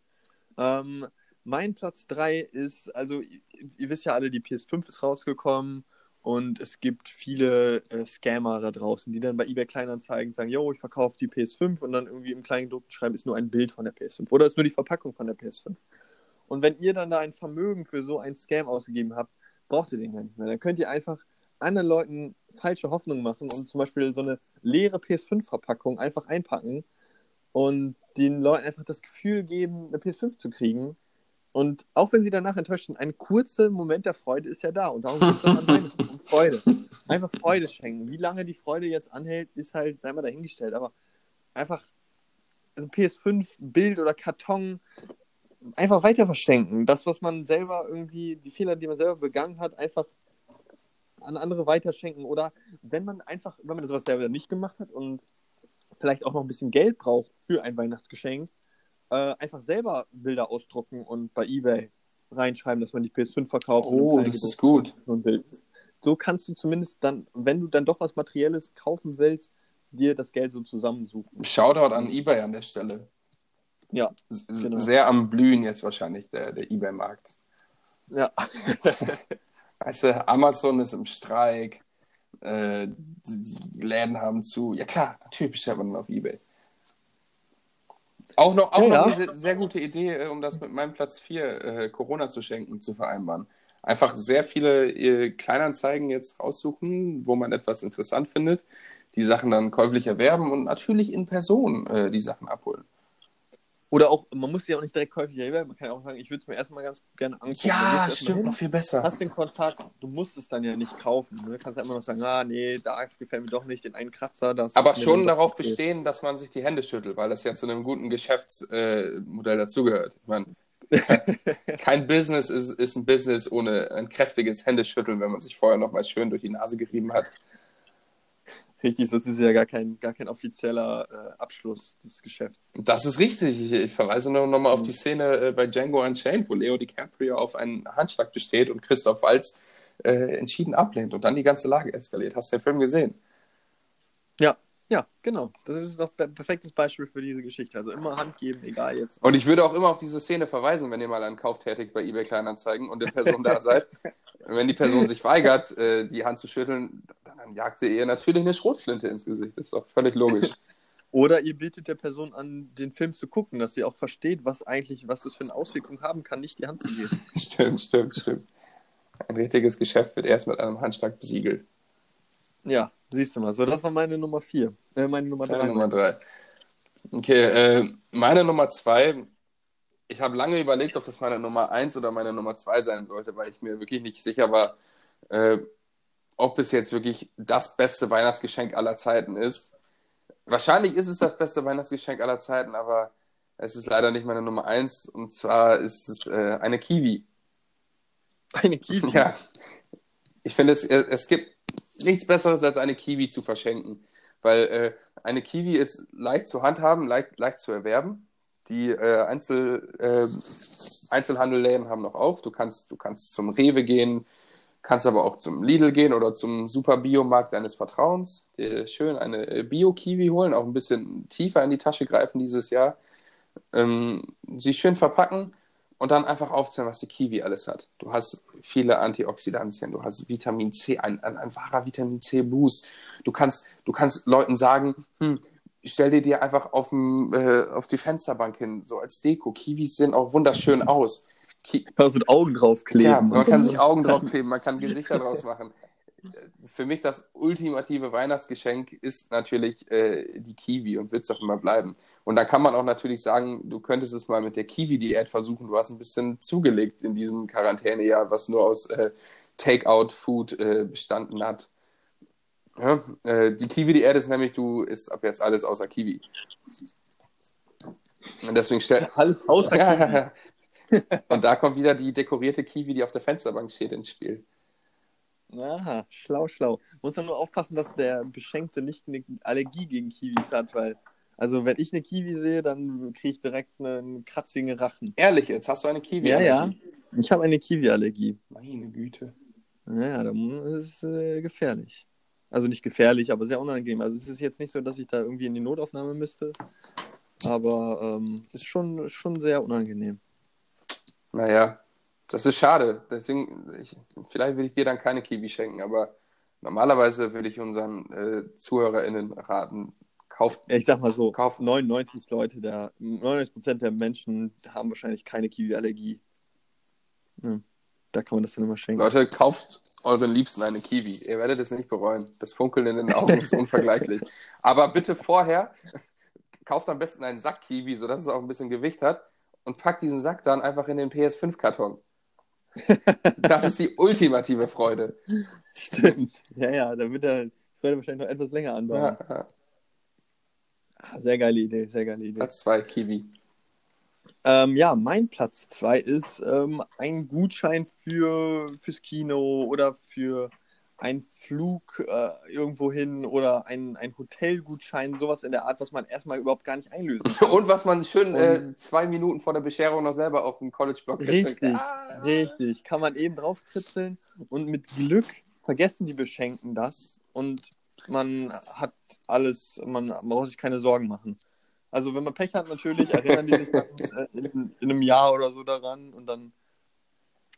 Ähm, mein Platz 3 ist, also ihr, ihr, wisst ja alle, die PS5 ist rausgekommen und es gibt viele äh, Scammer da draußen, die dann bei eBay Kleinanzeigen sagen, yo, ich verkaufe die PS5 und dann irgendwie im kleinen Druck schreiben, ist nur ein Bild von der PS5 oder ist nur die Verpackung von der PS5. Und wenn ihr dann da ein Vermögen für so einen Scam ausgegeben habt, braucht ihr den gar nicht mehr. Dann könnt ihr einfach anderen Leuten falsche Hoffnung machen und zum Beispiel so eine leere PS5-Verpackung einfach einpacken und den Leuten einfach das Gefühl geben, eine PS5 zu kriegen. Und auch wenn sie danach enttäuscht sind, ein kurzer Moment der Freude ist ja da. Und darum geht es an Weihnachten um Freude. Einfach Freude schenken. Wie lange die Freude jetzt anhält, ist halt, sei mal dahingestellt. Aber einfach also PS5, Bild oder Karton einfach weiter verschenken. Das, was man selber irgendwie, die Fehler, die man selber begangen hat, einfach an andere weiterschenken oder wenn man einfach, wenn man sowas selber nicht gemacht hat und vielleicht auch noch ein bisschen Geld braucht für ein Weihnachtsgeschenk, äh, einfach selber Bilder ausdrucken und bei eBay reinschreiben, dass man die PS5 verkauft. Oh, das ist gut. So kannst du zumindest dann, wenn du dann doch was Materielles kaufen willst, dir das Geld so zusammensuchen. Shoutout an eBay an der Stelle. Ja. Genau. Sehr am Blühen jetzt wahrscheinlich, der, der eBay-Markt. Ja. Weißt du, Amazon ist im Streik, äh, die Läden haben zu. Ja klar, natürlich bestellt man auf Ebay. Auch noch, auch ja, noch eine sehr, gute Idee, äh, um das mit meinem Platz 4 äh, Corona zu schenken, zu vereinbaren. Einfach sehr viele äh, Kleinanzeigen jetzt raussuchen, wo man etwas interessant findet, die Sachen dann käuflich erwerben und natürlich in Person äh, die Sachen abholen. Oder auch, man muss ja auch nicht direkt käuflich erwerben. Man kann ja auch sagen, ich würde es mir erstmal ganz gerne angucken. Ja, stimmt, noch viel besser. Hast den Kontakt, du musst es dann ja nicht kaufen. Du kannst ja immer noch sagen, ah, nee, da gefällt mir doch nicht, den einen Kratzer. Das Aber schon darauf bestehen, dass man sich die Hände schüttelt, weil das ja zu einem guten Geschäftsmodell dazugehört. Ich meine, kein Business ist, ist ein Business ohne ein kräftiges Händeschütteln, wenn man sich vorher nochmal schön durch die Nase gerieben hat. Richtig, sonst ist ja gar kein, gar kein offizieller äh, Abschluss des Geschäfts. Das ist richtig. Ich, ich verweise noch, noch mal auf die Szene äh, bei Django Unchained, wo Leo DiCaprio auf einen Handschlag besteht und Christoph Waltz äh, entschieden ablehnt und dann die ganze Lage eskaliert. Hast du den Film gesehen? Ja, ja, genau. Das ist doch ein perfektes Beispiel für diese Geschichte. Also immer Hand geben, egal jetzt. Und ich würde auch immer auf diese Szene verweisen, wenn ihr mal einen Kauf tätigt bei eBay Kleinanzeigen und der Person da seid. wenn die Person sich weigert, äh, die Hand zu schütteln, dann jagt ihr natürlich eine Schrotflinte ins Gesicht. Das ist doch völlig logisch. Oder ihr bietet der Person an, den Film zu gucken, dass sie auch versteht, was eigentlich, was es für eine Auswirkung haben kann, nicht die Hand zu geben. stimmt, stimmt, stimmt. Ein richtiges Geschäft wird erst mit einem Handschlag besiegelt. Ja, siehst du mal. So, das war meine Nummer 4. Äh, meine Nummer 3. Nummer 3. Okay, äh, meine Nummer 2. Ich habe lange überlegt, ob das meine Nummer 1 oder meine Nummer 2 sein sollte, weil ich mir wirklich nicht sicher war, äh, ob es jetzt wirklich das beste Weihnachtsgeschenk aller Zeiten ist. Wahrscheinlich ist es das beste Weihnachtsgeschenk aller Zeiten, aber es ist leider nicht meine Nummer eins. Und zwar ist es äh, eine Kiwi. Eine Kiwi? Ja. Ich finde, es, äh, es gibt nichts Besseres, als eine Kiwi zu verschenken. Weil äh, eine Kiwi ist leicht zu handhaben, leicht, leicht zu erwerben. Die äh, Einzel, äh, Einzelhandelläden haben noch auf. Du kannst, du kannst zum Rewe gehen, Kannst aber auch zum Lidl gehen oder zum Super Biomarkt deines Vertrauens. Dir schön eine äh, Bio-Kiwi holen, auch ein bisschen tiefer in die Tasche greifen dieses Jahr. Ähm, sie schön verpacken und dann einfach aufzählen, was die Kiwi alles hat. Du hast viele Antioxidantien, du hast Vitamin C, ein, ein, ein wahrer Vitamin C-Boost. Du kannst, du kannst Leuten sagen, hm, stell dir die einfach auf, dem, äh, auf die Fensterbank hin, so als Deko. Kiwis sehen auch wunderschön aus. Ki Kannst du Augen draufkleben. Ja, man kann sich Augen draufkleben, man kann Gesichter draus machen für mich das ultimative Weihnachtsgeschenk ist natürlich äh, die Kiwi und wird es auch immer bleiben. Und da kann man auch natürlich sagen, du könntest es mal mit der Kiwi-Diät versuchen. Du hast ein bisschen zugelegt in diesem Quarantänejahr, was nur aus äh, Takeout-Food äh, bestanden hat. Ja, äh, die Kiwi-Diät ist nämlich, du isst ab jetzt alles außer Kiwi. Und deswegen stell... Alles außer Kiwi. Und da kommt wieder die dekorierte Kiwi, die auf der Fensterbank steht, ins Spiel. Aha, schlau, schlau. Muss man nur aufpassen, dass der Beschenkte nicht eine Allergie gegen Kiwis hat, weil, also wenn ich eine Kiwi sehe, dann kriege ich direkt einen kratzigen Rachen. Ehrlich, jetzt hast du eine Kiwi? Ja, ja. Ich habe eine Kiwi-Allergie. Meine Güte. Ja, dann ist es äh, gefährlich. Also nicht gefährlich, aber sehr unangenehm. Also es ist jetzt nicht so, dass ich da irgendwie in die Notaufnahme müsste, aber ähm, ist schon, schon sehr unangenehm. Naja, das ist schade. Deswegen, ich, vielleicht will ich dir dann keine Kiwi schenken, aber normalerweise würde ich unseren äh, ZuhörerInnen raten, kauft. Ich sag mal so, kauft 99 Leute, der, 99% der Menschen haben wahrscheinlich keine Kiwi-Allergie. Ja, da kann man das dann immer schenken. Leute, kauft euren Liebsten eine Kiwi. Ihr werdet es nicht bereuen. Das Funkeln in den Augen ist unvergleichlich. Aber bitte vorher, kauft am besten einen Sack Kiwi, sodass es auch ein bisschen Gewicht hat und packt diesen Sack dann einfach in den PS5-Karton. Das ist die ultimative Freude. Stimmt. Ja, ja, da wird er, er wahrscheinlich noch etwas länger andauern. Ja, ja. Ah, sehr geile Idee, sehr geile Idee. Platz 2, Kiwi. Ähm, ja, mein Platz 2 ist ähm, ein Gutschein für, fürs Kino oder für ein Flug äh, irgendwo hin oder ein, ein Hotelgutschein, sowas in der Art, was man erstmal überhaupt gar nicht einlösen kann. Und was man schön äh, zwei Minuten vor der Bescherung noch selber auf dem College-Blog Richtig, ah. richtig. Kann man eben draufkritzeln und mit Glück vergessen die Beschenken das und man hat alles, man, man braucht sich keine Sorgen machen. Also wenn man Pech hat, natürlich erinnern die sich dann, äh, in, in einem Jahr oder so daran und dann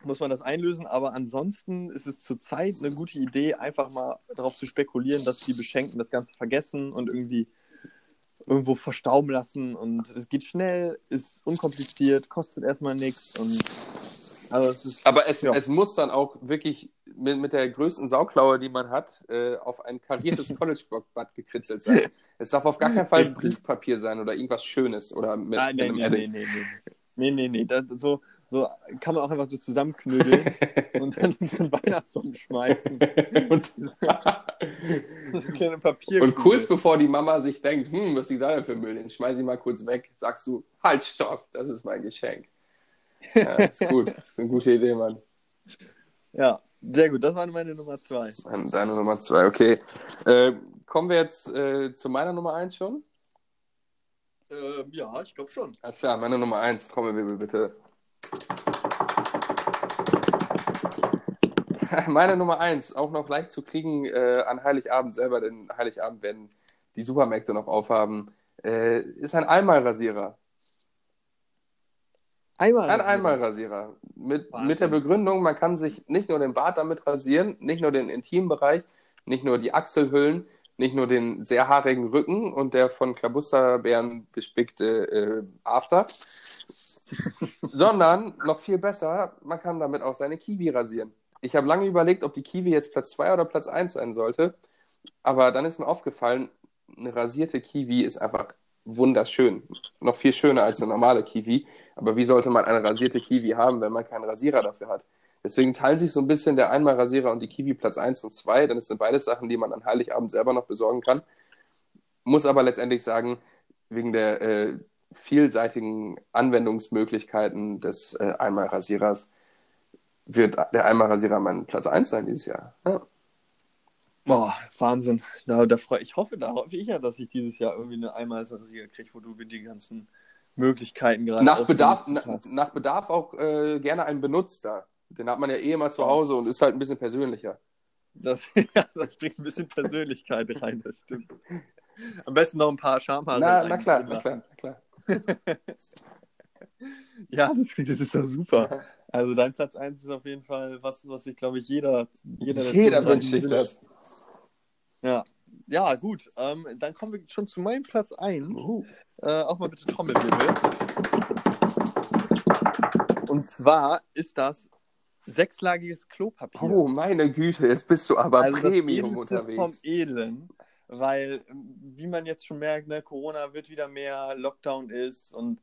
muss man das einlösen, aber ansonsten ist es zurzeit eine gute Idee, einfach mal darauf zu spekulieren, dass die Beschenkten das Ganze vergessen und irgendwie irgendwo verstauben lassen und es geht schnell, ist unkompliziert, kostet erstmal nichts und also es ist, aber es, ja. es muss dann auch wirklich mit, mit der größten Sauklaue, die man hat, äh, auf ein kariertes College-Block-Bad gekritzelt sein. Es darf auf gar keinen Fall Briefpapier sein oder irgendwas Schönes oder mit, Nein, mit nee, einem nee, nee, nee, nee, nee, nee, nee, so so kann man auch einfach so zusammenknödeln und dann in den Weihnachtsbaum schmeißen. und so kleine Papier. Und kurz bevor die Mama sich denkt, hm, was ist da denn für Müll? Den schmeiß ich mal kurz weg, sagst du, halt, stopp, das ist mein Geschenk. Ja, das ist gut. Das ist eine gute Idee, Mann. Ja, sehr gut. Das war meine Nummer zwei. Deine Nummer zwei, okay. Äh, kommen wir jetzt äh, zu meiner Nummer eins schon? Ähm, ja, ich glaube schon. Alles klar, meine Nummer eins. Trommelwirbel bitte. Meine Nummer eins, auch noch leicht zu kriegen äh, an Heiligabend selber, denn Heiligabend werden die Supermärkte noch aufhaben, äh, ist ein Einmalrasierer. Einmalrasierer? Ein Einmalrasierer. Mit, mit der Begründung, man kann sich nicht nur den Bart damit rasieren, nicht nur den Intimbereich, nicht nur die Achselhüllen, nicht nur den sehr haarigen Rücken und der von Klabusterbeeren bespickte äh, After, sondern noch viel besser, man kann damit auch seine Kiwi rasieren. Ich habe lange überlegt, ob die Kiwi jetzt Platz 2 oder Platz 1 sein sollte, aber dann ist mir aufgefallen, eine rasierte Kiwi ist einfach wunderschön. Noch viel schöner als eine normale Kiwi. Aber wie sollte man eine rasierte Kiwi haben, wenn man keinen Rasierer dafür hat? Deswegen teilen sich so ein bisschen der Einmalrasierer und die Kiwi Platz 1 und 2. Dann sind beides Sachen, die man an Heiligabend selber noch besorgen kann. Muss aber letztendlich sagen, wegen der äh, vielseitigen Anwendungsmöglichkeiten des äh, Einmalrasierers wird der Einmalrasierer mein Platz 1 sein dieses Jahr. Ja. Boah, Wahnsinn. Da, da freu, ich hoffe, da hoffe ich ja, dass ich dieses Jahr irgendwie eine Einmalrasierer kriege, wo du die ganzen Möglichkeiten gerade nach Bedarf, na, nach Bedarf auch äh, gerne einen benutzter. Den hat man ja eh immer zu Hause und ist halt ein bisschen persönlicher. Das, ja, das bringt ein bisschen Persönlichkeit rein, das stimmt. Am besten noch ein paar Schamhaare. Na, na klar, na klar, na klar. Ja, das, das ist doch super. Also dein Platz 1 ist auf jeden Fall was, was sich, glaube ich, jeder, jeder, der Jeder wünscht sich das. Ja, ja gut. Ähm, dann kommen wir schon zu meinem Platz 1. Uh. Äh, auch mal bitte Trommelwirbel. Und zwar ist das sechslagiges Klopapier. Oh, meine Güte, jetzt bist du aber also das Premium Edelste vom unterwegs. Edlen, weil, ähm, wie man jetzt schon merkt, ne, Corona wird wieder mehr, Lockdown ist und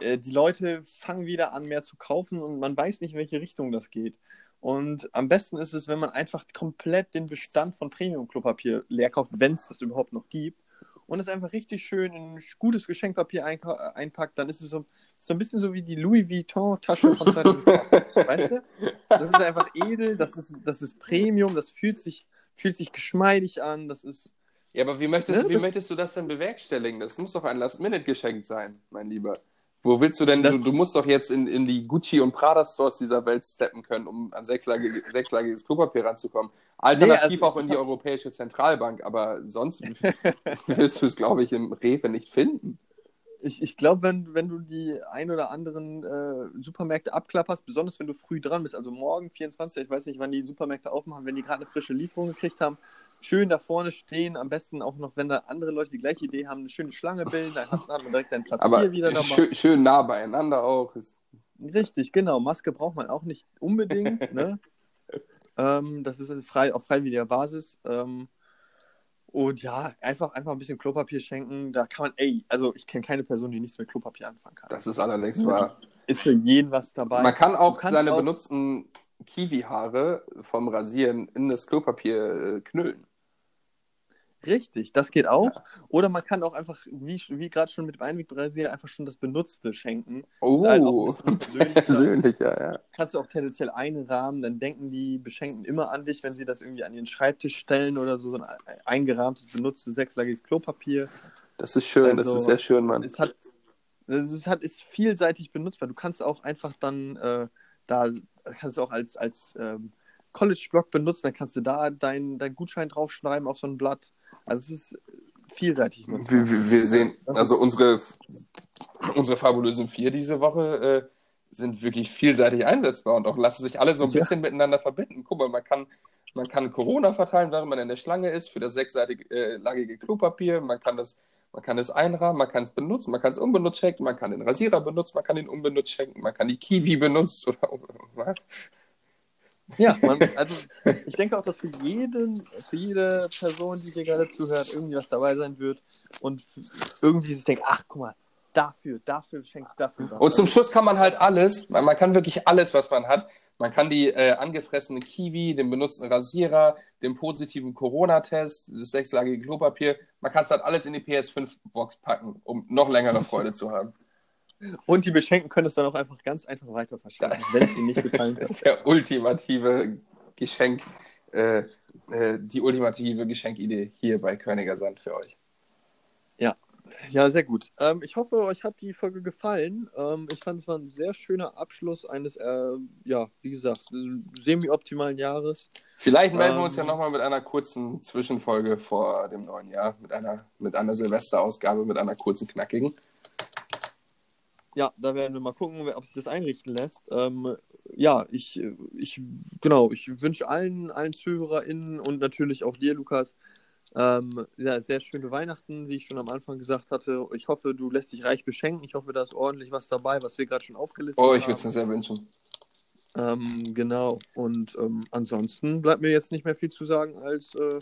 äh, die Leute fangen wieder an, mehr zu kaufen und man weiß nicht, in welche Richtung das geht. Und am besten ist es, wenn man einfach komplett den Bestand von Premium-Klopapier leer kauft, wenn es das überhaupt noch gibt, und es einfach richtig schön in gutes Geschenkpapier einpackt, dann ist es so, so ein bisschen so wie die Louis Vuitton-Tasche von 2020. weißt du? Das ist einfach edel, das ist, das ist Premium, das fühlt sich, fühlt sich geschmeidig an, das ist. Ja, aber wie möchtest, Ne, wie das- möchtest du das denn bewerkstelligen? Das muss doch ein Last-Minute-Geschenk sein, mein Lieber. Wo willst du denn, Das- du, du musst doch jetzt in, in die Gucci- und Prada-Stores dieser Welt steppen können, um an sechslagige, sechslagiges Klopapier ranzukommen. Alternativ also auch in die Europäische Zentralbank, aber sonst wirst du es, glaube ich, im Rewe nicht finden. Ich, ich glaube, wenn, wenn du die ein oder anderen äh, Supermärkte abklapperst, besonders wenn du früh dran bist, also morgen 24, ich weiß nicht, wann die Supermärkte aufmachen, wenn die gerade eine frische Lieferung gekriegt haben, schön da vorne stehen, am besten auch noch, wenn da andere Leute die gleiche Idee haben, eine schöne Schlange bilden, dann hast du hat man direkt deinen Platz Aber hier wieder dabei. schön, schön nah beieinander auch. Richtig, genau. Maske braucht man auch nicht unbedingt. ne? ähm, das ist frei, auf freiwilliger Basis. Ähm, und ja, einfach, einfach ein bisschen Klopapier schenken. Da kann man, ey, also ich kenne keine Person, die nichts mit Klopapier anfangen kann. das ist allerdings wahr. ist für jeden was dabei. Man kann auch seine auch- benutzten Kiwi-Haare vom Rasieren in das Klopapier äh, knüllen. Richtig, das geht auch. Oder man kann auch einfach, wie, wie gerade schon mit dem Einwegrasier, einfach schon das Benutzte schenken. Oh, Ist halt persönlicher. persönlicher, ja. kannst du auch tendenziell einrahmen, dann denken die Beschenkten immer an dich, wenn sie das irgendwie an ihren Schreibtisch stellen oder so, so ein eingerahmtes, benutztes sechslagiges Klopapier. Das ist schön, das Also, ist sehr schön, Mann. Es hat, es ist, hat, ist vielseitig benutzbar. Du kannst auch einfach dann äh, da, kannst du auch als, als ähm, College-Blog benutzen, dann kannst du da deinen dein Gutschein draufschreiben auf so ein Blatt. Also es ist vielseitig. Wir, wir, wir sehen, also unsere, unsere fabulösen vier diese Woche äh, sind wirklich vielseitig einsetzbar und auch lassen sich alle so ein Ja. bisschen miteinander verbinden. Guck mal, man kann, man kann Corona verteilen, während man in der Schlange ist für das sechsseitige äh, Klopapier. Man kann das, man kann es einrahmen, man kann es benutzen, man kann es unbenutzt schenken, man kann den Rasierer benutzen, man kann ihn unbenutzt schenken, man kann die Kiwi benutzen oder was? Ja, man, also ich denke auch, dass für jeden, für jede Person, die dir gerade zuhört, irgendwie was dabei sein wird und irgendwie sich denkt, ach guck mal, dafür, dafür schenke ich das und zum Schluss kann man halt alles, weil man kann wirklich alles, was man hat. Man kann die äh, angefressene Kiwi, den benutzten Rasierer, den positiven Corona-Test, das sechslagige Klopapier, man kann es halt alles in die PS5-Box packen, um noch längere Freude zu haben. Und die Beschenkten können es dann auch einfach ganz einfach weiter verschenken, wenn es ihnen nicht gefallen hat. Der ultimative Geschenk, äh, äh, die ultimative Geschenkidee hier bei Königer Sand für euch. Ja, sehr gut. Ähm, ich hoffe, euch hat die Folge gefallen. Ähm, ich fand, es war ein sehr schöner Abschluss eines, äh, ja, wie gesagt, semi-optimalen Jahres. Vielleicht melden wir Ähm, uns ja nochmal mit einer kurzen Zwischenfolge vor dem neuen Jahr, mit einer, mit einer Silvesterausgabe, mit einer kurzen, knackigen. Ja, da werden wir mal gucken, ob sich das einrichten lässt. Ähm, ja, ich, ich, genau, ich wünsche allen, allen ZuhörerInnen und natürlich auch dir, Lukas, ähm, ja, sehr schöne Weihnachten, wie ich schon am Anfang gesagt hatte. Ich hoffe, du lässt dich reich beschenken. Ich hoffe, da ist ordentlich was dabei, was wir gerade schon aufgelistet Oh, haben. ich würde es mir sehr wünschen. Ähm, genau. Und ähm, ansonsten bleibt mir jetzt nicht mehr viel zu sagen als äh,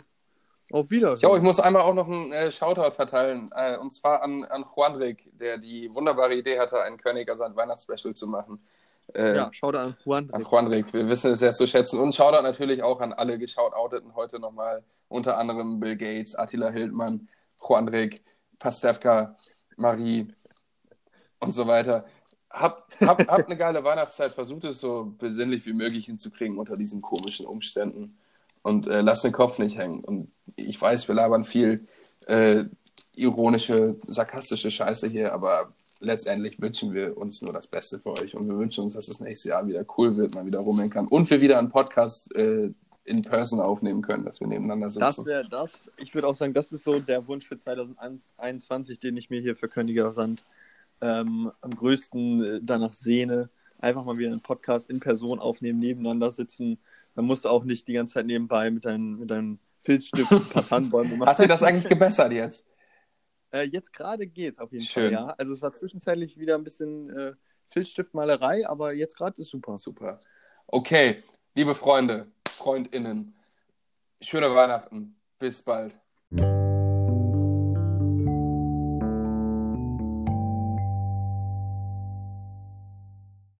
auf Wiedersehen. Jo, ich muss einmal auch noch einen äh, Shoutout verteilen, äh, und zwar an, an Juanrik, der die wunderbare Idee hatte, ein Königer Sand Weihnachtsspecial zu machen. Äh, ja, schau da an Juan. An Juanrik, wir wissen es sehr zu schätzen. Und Shoutout natürlich auch an alle Geschaut-Outeten heute nochmal, unter anderem Bill Gates, Attila Hildmann, Juanrik, Pastewka, Marie und so weiter. Habt hab, hab eine geile Weihnachtszeit, versucht es so besinnlich wie möglich hinzukriegen unter diesen komischen Umständen und äh, lasst den Kopf nicht hängen. Und ich weiß, wir labern viel äh, ironische, sarkastische Scheiße hier, aber letztendlich wünschen wir uns nur das Beste für euch und wir wünschen uns, dass das nächste Jahr wieder cool wird, mal wieder rummeln kann und wir wieder einen Podcast äh, in person aufnehmen können, dass wir nebeneinander sitzen. Das wäre das. Ich würde auch sagen, das ist so der Wunsch für 2021, den ich mir hier für Königer Sand ähm, am größten äh, danach sehne. Einfach mal wieder einen Podcast in Person aufnehmen, nebeneinander sitzen. Dann musst du auch nicht die ganze Zeit nebenbei mit deinen, mit deinen Filzstift ein paar Tannenbäume machen. Hat sich das eigentlich gebessert jetzt? Äh, jetzt gerade geht's auf jeden Schön. Fall, ja. Also es war zwischenzeitlich wieder ein bisschen äh, Filzstiftmalerei, aber jetzt gerade ist super. Super. Okay, liebe Freunde, FreundInnen, schöne Weihnachten. Bis bald.